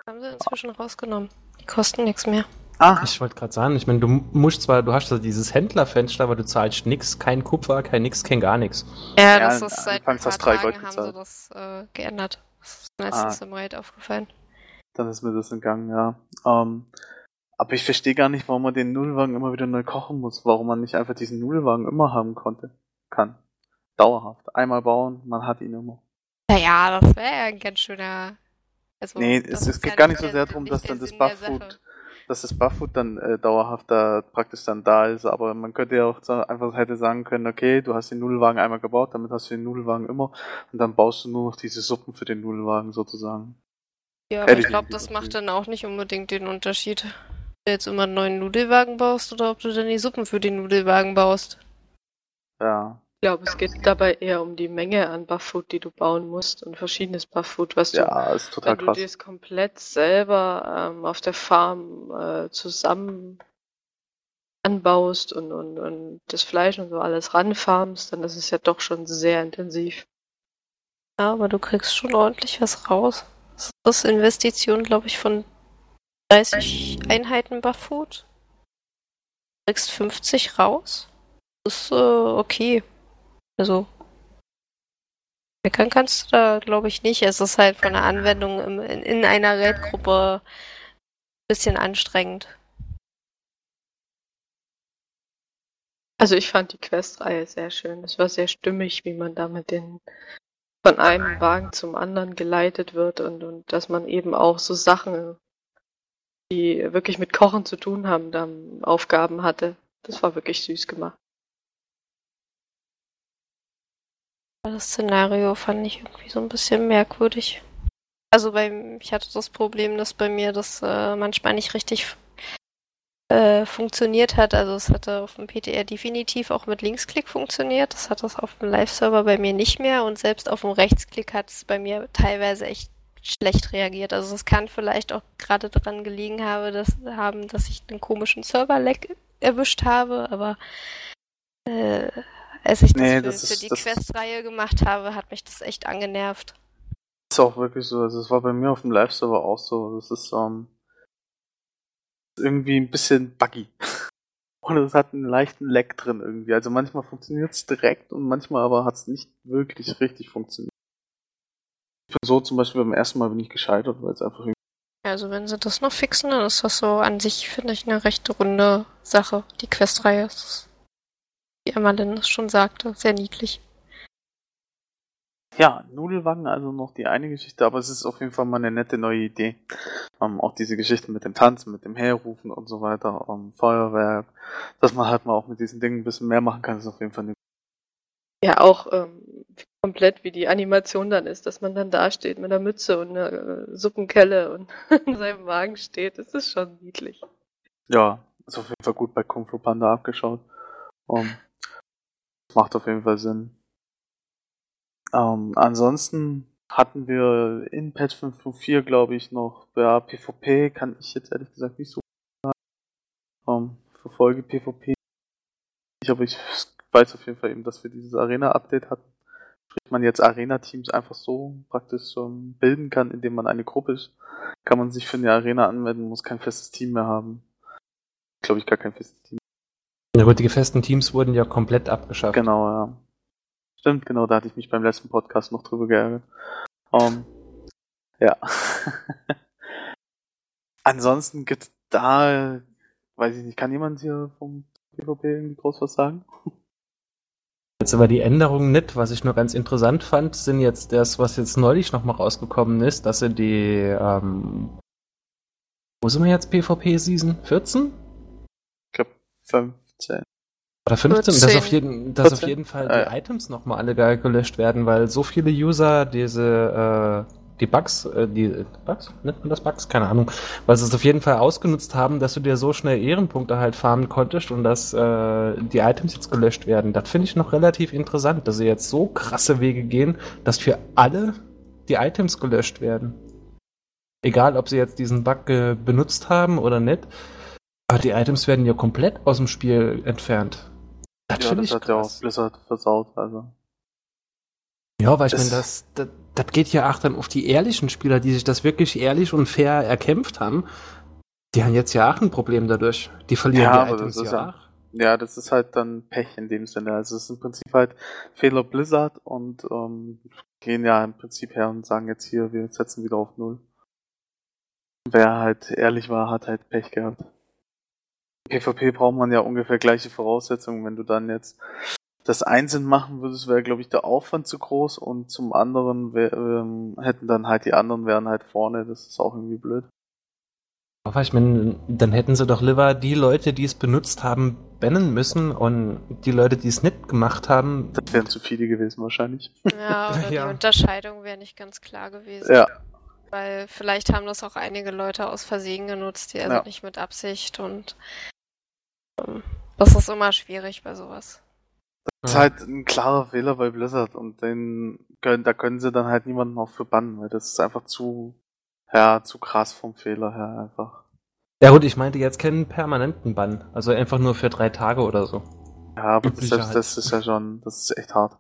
Haben sie inzwischen rausgenommen. Die kosten nichts mehr. Ah, Ich wollte gerade sagen, ich meine, du musst zwar, du hast da dieses Händlerfenster, aber du zahlst nix, kein Kupfer, kein nix, kein gar nichts. Ja, Ja, das ist seit ein paar Tagen Gold haben sie gezahlt. das äh, geändert. Das ist mir letztens Ah. im Raid aufgefallen. dann ist mir das entgangen, ja. Ähm, aber ich verstehe gar nicht, warum man den Nudelwagen immer wieder neu kochen muss, warum man nicht einfach diesen Nudelwagen immer haben konnte, kann. Dauerhaft. Einmal bauen, man hat ihn immer. Naja, das wäre ja ein ganz schöner. Also, Nee, es, es geht gar nicht so sehr darum, dass dann das Bufffood, Sache. dass das Bufffood dann äh, dauerhaft da praktisch dann da ist, aber man könnte ja auch so einfach hätte sagen können, okay, du hast den Nudelwagen einmal gebaut, damit hast du den Nudelwagen immer und dann baust du nur noch diese Suppen für den Nudelwagen sozusagen. Ja, aber ich ich glaube, das macht dann auch nicht unbedingt den Unterschied. Ob du jetzt immer einen neuen Nudelwagen baust oder ob du dann die Suppen für den Nudelwagen baust. Ja. Ich glaube, es geht dabei eher um die Menge an Bufffood, die du bauen musst und verschiedenes Bufffood, was du, Ja, ist total wenn du krass. das komplett selber ähm, auf der Farm äh, zusammen anbaust und, und, und das Fleisch und so alles ranfarmst, dann ist es ja doch schon sehr intensiv. Ja, aber du kriegst schon ordentlich was raus. Das ist Investition, glaube ich, von 30 Einheiten Bufffood. Du kriegst 50 raus. Das ist äh, okay. Also. Meckern kannst du da, glaube ich, nicht. Es ist halt von der Anwendung im, in, in einer Raid-Gruppe ein bisschen anstrengend. Also ich fand die Questreihe sehr schön. Es war sehr stimmig, wie man da mit den von einem Wagen zum anderen geleitet wird und, und dass man eben auch so Sachen, die wirklich mit Kochen zu tun haben, dann Aufgaben hatte. Das war wirklich süß gemacht. Das Szenario fand ich irgendwie so ein bisschen merkwürdig. Also beim, ich hatte das Problem, dass bei mir das äh, manchmal nicht richtig äh, funktioniert hat. Also es hatte auf dem PTR definitiv auch mit Linksklick funktioniert. Das hat das auf dem Live-Server bei mir nicht mehr und selbst auf dem Rechtsklick hat es bei mir teilweise echt schlecht reagiert. Also es kann vielleicht auch gerade daran gelegen habe, dass, haben, dass ich einen komischen Server-Lag erwischt habe, aber äh, als ich das, Nee, für, das für ist- die das- Questreihe gemacht habe, hat mich das echt angenervt. Ist auch wirklich so. Also es war bei mir auf dem Live-Server auch so. Das ist ähm, irgendwie ein bisschen buggy. Und es hat einen leichten Lag drin irgendwie. Also manchmal funktioniert es direkt und manchmal aber hat es nicht wirklich richtig funktioniert. So zum Beispiel beim ersten Mal bin ich gescheitert, weil es einfach irgendwie Also wenn sie das noch fixen, dann ist das so an sich, finde ich, eine recht runde Sache. Die Questreihe ist, wie Emmerlin es schon sagte, sehr niedlich. Ja, Nudelwagen, also noch die eine Geschichte, aber es ist auf jeden Fall mal eine nette neue Idee. Ähm, auch diese Geschichte mit dem Tanzen, mit dem Herrufen und so weiter, ähm, Feuerwerk, dass man halt mal auch mit diesen Dingen ein bisschen mehr machen kann, ist auf jeden Fall eine Ja, auch ähm, komplett wie die Animation dann ist, dass man dann da steht mit einer Mütze und einer äh, Suppenkelle und in seinem Wagen steht. Das ist schon niedlich. Ja, ist auf jeden Fall gut bei Kung Fu Panda abgeschaut. Um, macht auf jeden Fall Sinn. Ähm, ansonsten hatten wir in Patch 5.4, glaube ich, noch, ja, PvP kann ich jetzt ehrlich gesagt nicht so sagen. Ähm, verfolge PvP nicht, aber ich weiß auf jeden Fall eben, dass wir dieses Arena-Update hatten. Sprich, man jetzt Arena-Teams einfach so praktisch ähm, bilden kann, indem man eine Gruppe ist. Kann man sich für eine Arena anmelden, muss kein festes Team mehr haben glaube ich, gar kein festes Team. Na gut, die festen Teams wurden ja komplett abgeschafft. Genau, ja. Stimmt, genau, da hatte ich mich beim letzten Podcast noch drüber geärgert. Um, ja. Ansonsten gibt's da, weiß ich nicht, kann jemand hier vom PvP irgendwie groß was sagen? Jetzt aber die Änderungen nicht. Was ich nur ganz interessant fand, sind jetzt das, was jetzt neulich nochmal rausgekommen ist, dass sie die, ähm, wo sind wir jetzt PvP-Season? 14? Ich glaube 15. Oder 15, dass 14. auf jeden, dass auf 14? jeden Fall Ah, die ja. Items nochmal alle ge- gelöscht werden, weil so viele User diese, äh, die Bugs, äh, die Bugs, nennt man das Bugs? Keine Ahnung, weil sie es auf jeden Fall ausgenutzt haben, dass du dir so schnell Ehrenpunkte halt farmen konntest und dass äh, die Items jetzt gelöscht werden. Das finde ich noch relativ interessant, dass sie jetzt so krasse Wege gehen, dass für alle die Items gelöscht werden. Egal, ob sie jetzt diesen Bug äh, benutzt haben oder nicht. Aber die Items werden ja komplett aus dem Spiel entfernt. Das ja, finde das ich hat ja auch krass. Blizzard versaut, also. Ja, weil ich Das- meine, das, das, das geht ja auch dann auf die ehrlichen Spieler, die sich das wirklich ehrlich und fair erkämpft haben. Die haben jetzt ja auch ein Problem dadurch. Die verlieren Ja, die aber Items das ist ja auch. Ja, das ist halt dann Pech in dem Sinne. Also es ist im Prinzip halt Fehler Blizzard und ähm, gehen ja im Prinzip her und sagen jetzt hier, wir setzen wieder auf Null. Wer halt ehrlich war, hat halt Pech gehabt. PvP braucht man ja ungefähr gleiche Voraussetzungen. Wenn du dann jetzt das einzeln machen würdest, wäre, glaube ich, der Aufwand zu groß und zum anderen wär, ähm, hätten dann halt die anderen wären halt vorne. Das ist auch irgendwie blöd. Aber ich meine, dann hätten sie doch lieber die Leute, die es benutzt haben, bannen müssen und die Leute, die es nicht gemacht haben, Das wären zu viele gewesen wahrscheinlich. Ja, oder Ja. die Unterscheidung wäre nicht ganz klar gewesen. Ja, Weil vielleicht haben das auch einige Leute aus Versehen genutzt, die also Ja. nicht mit Absicht und ähm, das ist immer schwierig bei sowas. Das ist halt ein klarer Fehler bei Blizzard und den können, da können sie dann halt niemanden auch für bannen, weil das ist einfach zu, ja, zu krass vom Fehler her einfach. Ja gut, ich meinte jetzt keinen permanenten Bann. Also einfach nur für drei Tage oder so. Ja, aber das, das, das ist ja schon, das ist echt hart.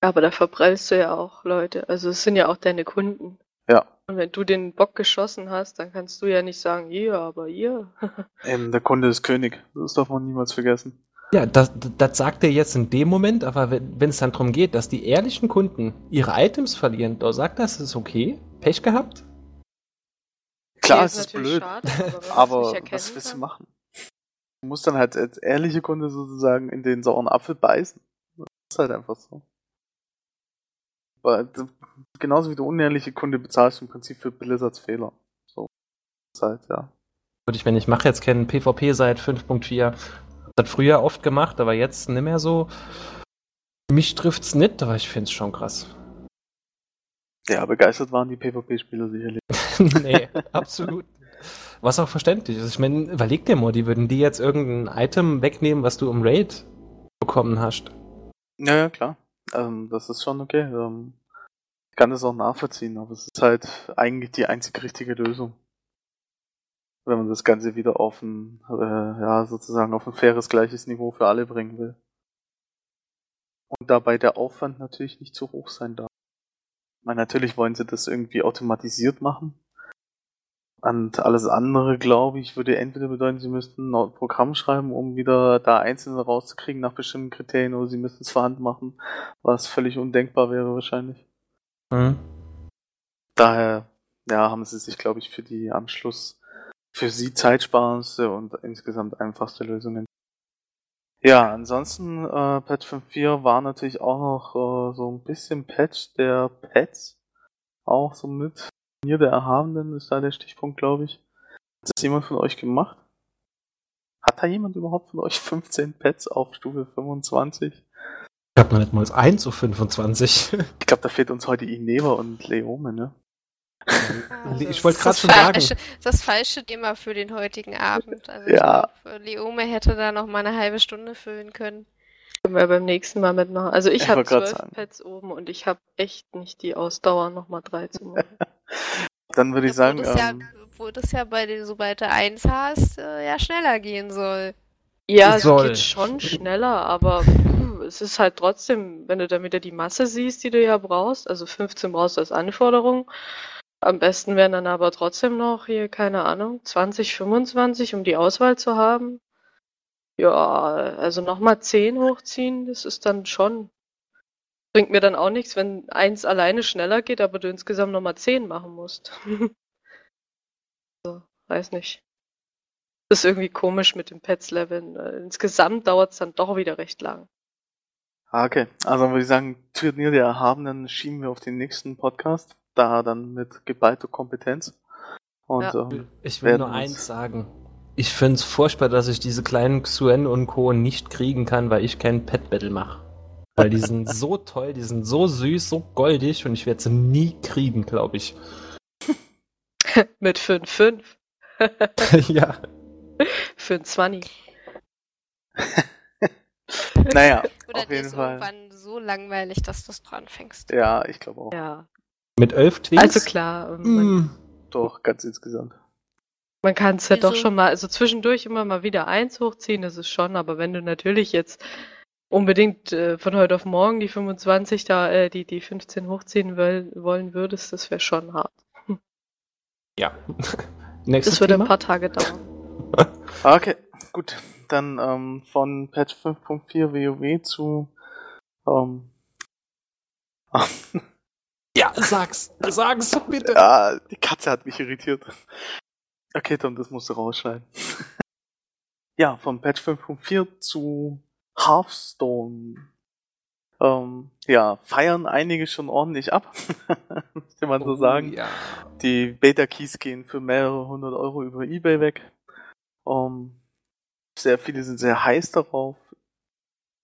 Aber da verprellst du ja auch Leute. Also es sind ja auch deine Kunden. Ja, Und wenn du den Bock geschossen hast, dann kannst du ja nicht sagen, ihr, aber ihr. eben, der Kunde ist König. Das darf man niemals vergessen. Ja, das, das sagt er jetzt in dem Moment, aber wenn wenn es dann darum geht, dass die ehrlichen Kunden ihre Items verlieren, da sagt das, ist okay. Pech gehabt? Klar, Nee, es ist natürlich blöd, schade, aber, wenn es was willst du machen? Du musst dann halt als ehrliche Kunde sozusagen in den sauren Apfel beißen. Das ist halt einfach so. Weil, genauso wie der unehrliche Kunde bezahlst du im Prinzip für Blizzards Fehler. So. Das ist halt, ja. Gut, ich meine, ich mache jetzt keinen PvP seit 5.4. Das hat früher oft gemacht, aber jetzt nicht mehr so. Mich trifft's nicht, aber ich find's schon krass. Ja, begeistert waren die PvP-Spieler sicherlich. nee, absolut. Was auch verständlich ist. Ich meine, überleg dir mal, die würden die jetzt irgendein Item wegnehmen, was du im Raid bekommen hast. Ja, ja, klar. Ähm, das ist schon okay. Ähm, ich kann das auch nachvollziehen, aber es ist halt eigentlich die einzig richtige Lösung. Wenn man das Ganze wieder auf ein, äh, ja, sozusagen auf ein faires, gleiches Niveau für alle bringen will. Und dabei der Aufwand natürlich nicht zu hoch sein darf. Meine, natürlich wollen sie das irgendwie automatisiert machen. Und alles andere, glaube ich, würde entweder bedeuten, sie müssten ein Programm schreiben, um wieder da Einzelne rauszukriegen nach bestimmten Kriterien, oder sie müssten es vorhanden machen, was völlig undenkbar wäre wahrscheinlich. Mhm. Daher, ja, haben sie sich, glaube ich, für die am Schluss für sie zeitsparendste und insgesamt einfachste Lösung entschieden. Ja, ansonsten, äh, Patch 5.4 war natürlich auch noch äh, so ein bisschen Patch der Pets. Auch so mit mir der Erhabenen ist da der Stichpunkt, glaube ich. Hat das jemand von euch gemacht? Hat da jemand überhaupt von euch 15 Pets auf Stufe 25? Ich hab noch nicht mal 1 zu 25. Ich glaube, da fehlt uns heute Ineva und Leome, ne? Ich wollte gerade Das schon sagen. falsche, das falsche Thema für den heutigen Abend. Also Ja. ich glaube, Leome hätte da noch mal eine halbe Stunde füllen können. Können wir beim nächsten Mal mitmachen. Also ich Ich habe zwölf sagen. Pads oben und ich habe echt nicht die Ausdauer, nochmal drei zu machen. Dann würde ich sagen, obwohl, das ähm, ja, obwohl das ja bei den, sobald du eins hast, äh, ja schneller gehen soll. Ja, es Soll. geht schon schneller, aber puh, es ist halt trotzdem, wenn du dann wieder die Masse siehst, die du ja brauchst, also 15 brauchst du als Anforderung. Am besten wären dann aber trotzdem noch hier, keine Ahnung, 20, 25, um die Auswahl zu haben. Ja, also nochmal 10 hochziehen, das ist dann schon. Bringt mir dann auch nichts, wenn eins alleine schneller geht, aber du insgesamt nochmal 10 machen musst. so, weiß nicht. Das ist irgendwie komisch mit den Pets-Leveln. Insgesamt dauert es dann doch wieder recht lang. Ah, okay. Also würde ich sagen, Turnier der Erhabenen schieben wir auf den nächsten Podcast. Da dann mit geballter Kompetenz. Und Ja. ähm, Ich will nur eins sagen. Ich find's furchtbar, dass ich diese kleinen Xuen und Co. nicht kriegen kann, weil ich keinen Pet Battle mache. Weil die sind so toll, die sind so süß, so goldig und ich werde sie nie kriegen, glaube ich. Mit 5-5. ja. Für ein 20. naja, Oder auf jeden ist Fall. irgendwann so langweilig, dass du es dran fängst. Ja, ich glaube auch. Ja. Mit elf Twinks? Also klar, Mm. Doch, ganz insgesamt. man kann es ja doch Wieso? schon mal, also zwischendurch immer mal wieder eins hochziehen, das ist schon, aber wenn du natürlich jetzt unbedingt äh, von heute auf morgen die 25 da, äh, die, die 15 hochziehen will, wollen würdest, das wäre schon hart. Ja. Nächstes Das würde Thema? ein paar Tage dauern. Okay, gut. Dann ähm, von Patch 5.4 WoW zu ähm, Ja, sag's. Sag's bitte. Ja, die Katze hat mich irritiert. Okay, Tom, das musst du rausschneiden. ja, von Patch 5.4 zu Hearthstone. Ähm, ja, feiern einige schon ordentlich ab, müsste man so sagen. Ja. Die Beta-Keys gehen für mehrere hundert Euro über Ebay weg. Ähm, sehr viele sind sehr heiß darauf.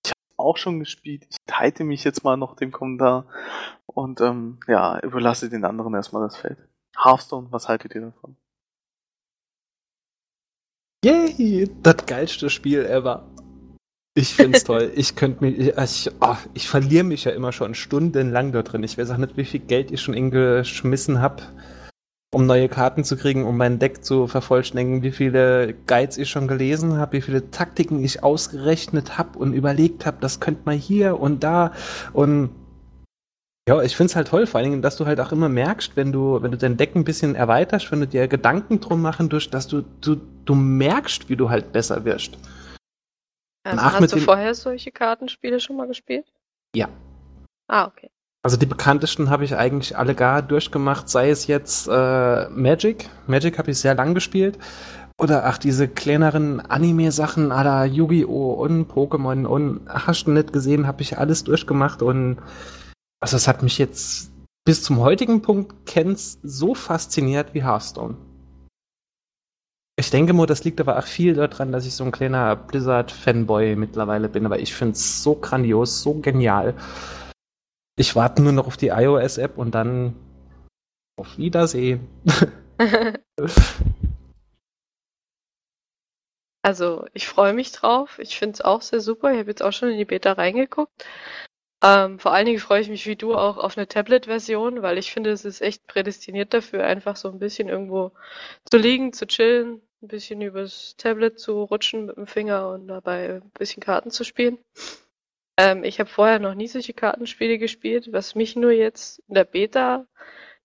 Ich habe auch schon gespielt. Ich teile mich jetzt mal noch dem Kommentar und ähm, ja, überlasse den anderen erstmal das Feld. Hearthstone, was haltet ihr davon? Yay, das geilste Spiel ever. Ich find's toll. Ich könnte mir, ich, ich, oh, ich verliere mich ja immer schon stundenlang da drin. Ich weiß auch nicht, wie viel Geld ich schon geschmissen hab, um neue Karten zu kriegen, um mein Deck zu vervollständigen, wie viele Guides ich schon gelesen habe, wie viele Taktiken ich ausgerechnet hab und überlegt hab, das könnte man hier und da und ja, ich find's halt toll, vor allen Dingen, dass du halt auch immer merkst, wenn du, wenn du dein Deck ein bisschen erweiterst, wenn du dir Gedanken drum machen durch, dass du, du, du merkst, wie du halt besser wirst. Also, hast du vorher solche Kartenspiele schon mal gespielt? Ja. Ah, okay. Also die bekanntesten habe ich eigentlich alle gar durchgemacht, sei es jetzt äh, Magic. Magic habe ich sehr lang gespielt. Oder ach, diese kleineren Anime-Sachen à la Yu-Gi-Oh! und Pokémon und hast du nicht gesehen, habe ich alles durchgemacht und also es hat mich jetzt bis zum heutigen Punkt kennst so fasziniert wie Hearthstone. Ich denke mal, das liegt aber auch viel daran, dass ich so ein kleiner Blizzard-Fanboy mittlerweile bin, aber ich finde es so grandios, so genial. Ich warte nur noch auf die iOS-App und dann auf Wiedersehen. Also, ich freue mich drauf. Ich finde es auch sehr super. Ich habe jetzt auch schon in die Beta reingeguckt. Ähm, vor allen Dingen freue ich mich wie du auch auf eine Tablet-Version, weil ich finde, es ist echt prädestiniert dafür, einfach so ein bisschen irgendwo zu liegen, zu chillen, ein bisschen übers Tablet zu rutschen mit dem Finger und dabei ein bisschen Karten zu spielen. Ähm, ich habe vorher noch nie solche Kartenspiele gespielt. Was mich nur jetzt in der Beta ein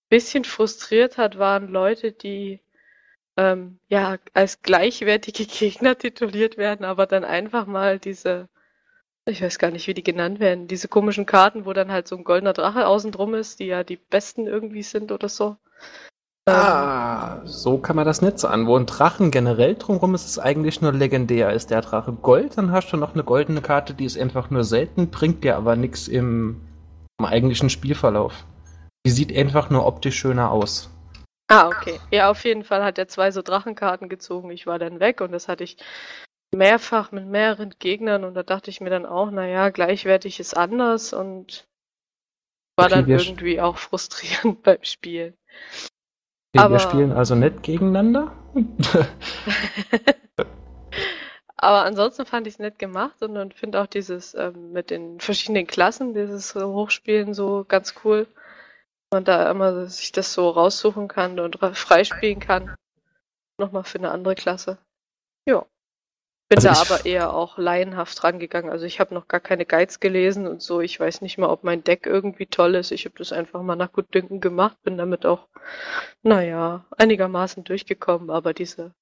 bisschen frustriert hat, waren Leute, die ähm, ja, als gleichwertige Gegner tituliert werden, aber dann einfach mal diese, ich weiß gar nicht, wie die genannt werden, diese komischen Karten, wo dann halt so ein goldener Drache außen drum ist, die ja die besten irgendwie sind oder so. Ähm, Ah, so kann man das nicht sagen. Wo ein Drachen generell drumrum ist, ist es eigentlich nur legendär. Ist der Drache Gold, dann hast du noch eine goldene Karte, die ist einfach nur selten, bringt dir aber nichts im, im eigentlichen Spielverlauf. Die sieht einfach nur optisch schöner aus. Ah, okay. Ja, auf jeden Fall hat er zwei so Drachenkarten gezogen. Ich war dann weg und das hatte ich mehrfach mit mehreren Gegnern und da dachte ich mir dann auch, naja, gleichwertig ist anders und war Okay, dann irgendwie auch frustrierend beim Spielen. Wir, Aber- wir spielen also nicht gegeneinander. Aber ansonsten fand ich es nett gemacht und, finde auch dieses ähm, mit den verschiedenen Klassen, dieses Hochspielen so ganz cool. Und da immer sich das so raussuchen kann und freispielen kann. Nochmal für eine andere Klasse. Ja. Bin Also da aber eher auch laienhaft rangegangen. Also ich habe noch gar keine Guides gelesen und so. Ich weiß nicht mal, ob mein Deck irgendwie toll ist. Ich habe das einfach mal nach Gutdünken gemacht, bin damit auch, naja, einigermaßen durchgekommen. Aber diese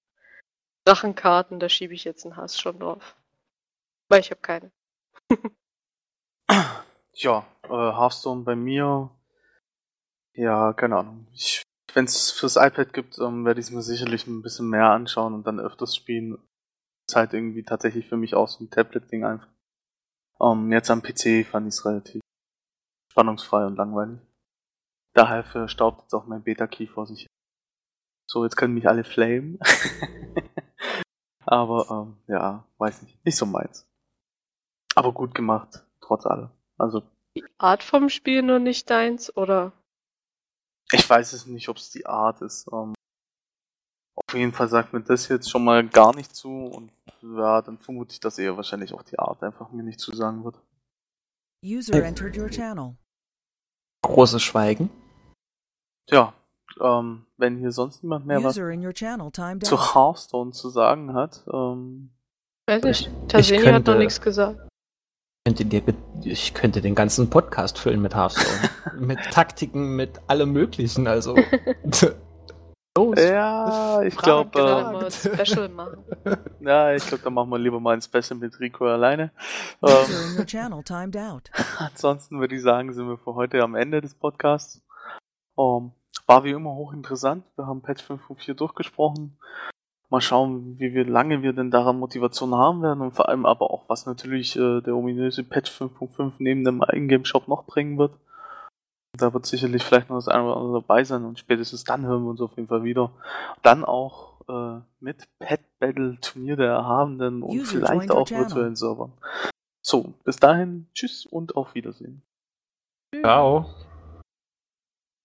Drachenkarten, da schiebe ich jetzt einen Hass schon drauf. Weil ich habe keine. Ja, äh, Hearthstone bei mir. Ja, keine Ahnung. Wenn es fürs iPad gibt, ähm, werde ich es mir sicherlich ein bisschen mehr anschauen und dann öfters spielen. Ist halt irgendwie tatsächlich für mich auch so ein Tablet-Ding einfach. Ähm, jetzt am PC fand ich es relativ spannungsfrei und langweilig. Daher verstaubt jetzt auch mein Beta-Key vor sich. So, jetzt können mich alle flamen. Aber ähm, ja, weiß nicht. Nicht so meins. Aber gut gemacht, trotz allem. Also Die Art vom Spiel nur nicht deins, oder? Ich weiß es nicht, ob es die Art ist. Ähm, auf jeden Fall sagt mir das jetzt schon mal gar nicht zu und ja, dann vermute ich, dass eher wahrscheinlich auch die Art einfach mir nicht zusagen wird. User entered your channel. Großes Schweigen. Ja, ähm, wenn hier sonst niemand mehr was User in your channel timed zu. Hearthstone zu sagen hat, ähm, Weiß nicht. Ich hat noch könnte- nichts gesagt. Könnte dir, ich könnte den ganzen Podcast füllen mit Hearthstone. mit Taktiken, mit allem Möglichen, also. Los. Ja, ich glaube. Genau, äh, Special machen. Ja, ich glaube, da machen wir lieber mal ein Special mit Rico alleine. Ähm, ansonsten würde ich sagen, sind wir für heute am Ende des Podcasts. Um, ähm, war wie immer hochinteressant. Wir haben Patch 5.4 durchgesprochen. Mal schauen, wie wir, lange wir denn daran Motivation haben werden und vor allem aber auch, was natürlich äh, der ominöse Patch 5.5 neben dem Ingame-Shop noch bringen wird. Da wird sicherlich vielleicht noch das eine oder andere dabei sein und spätestens dann hören wir uns auf jeden Fall wieder. Dann auch äh, mit Pet Battle Turnier der Erhabenen und User vielleicht auch virtuellen Servern. So, bis dahin, tschüss und auf Wiedersehen. Ciao.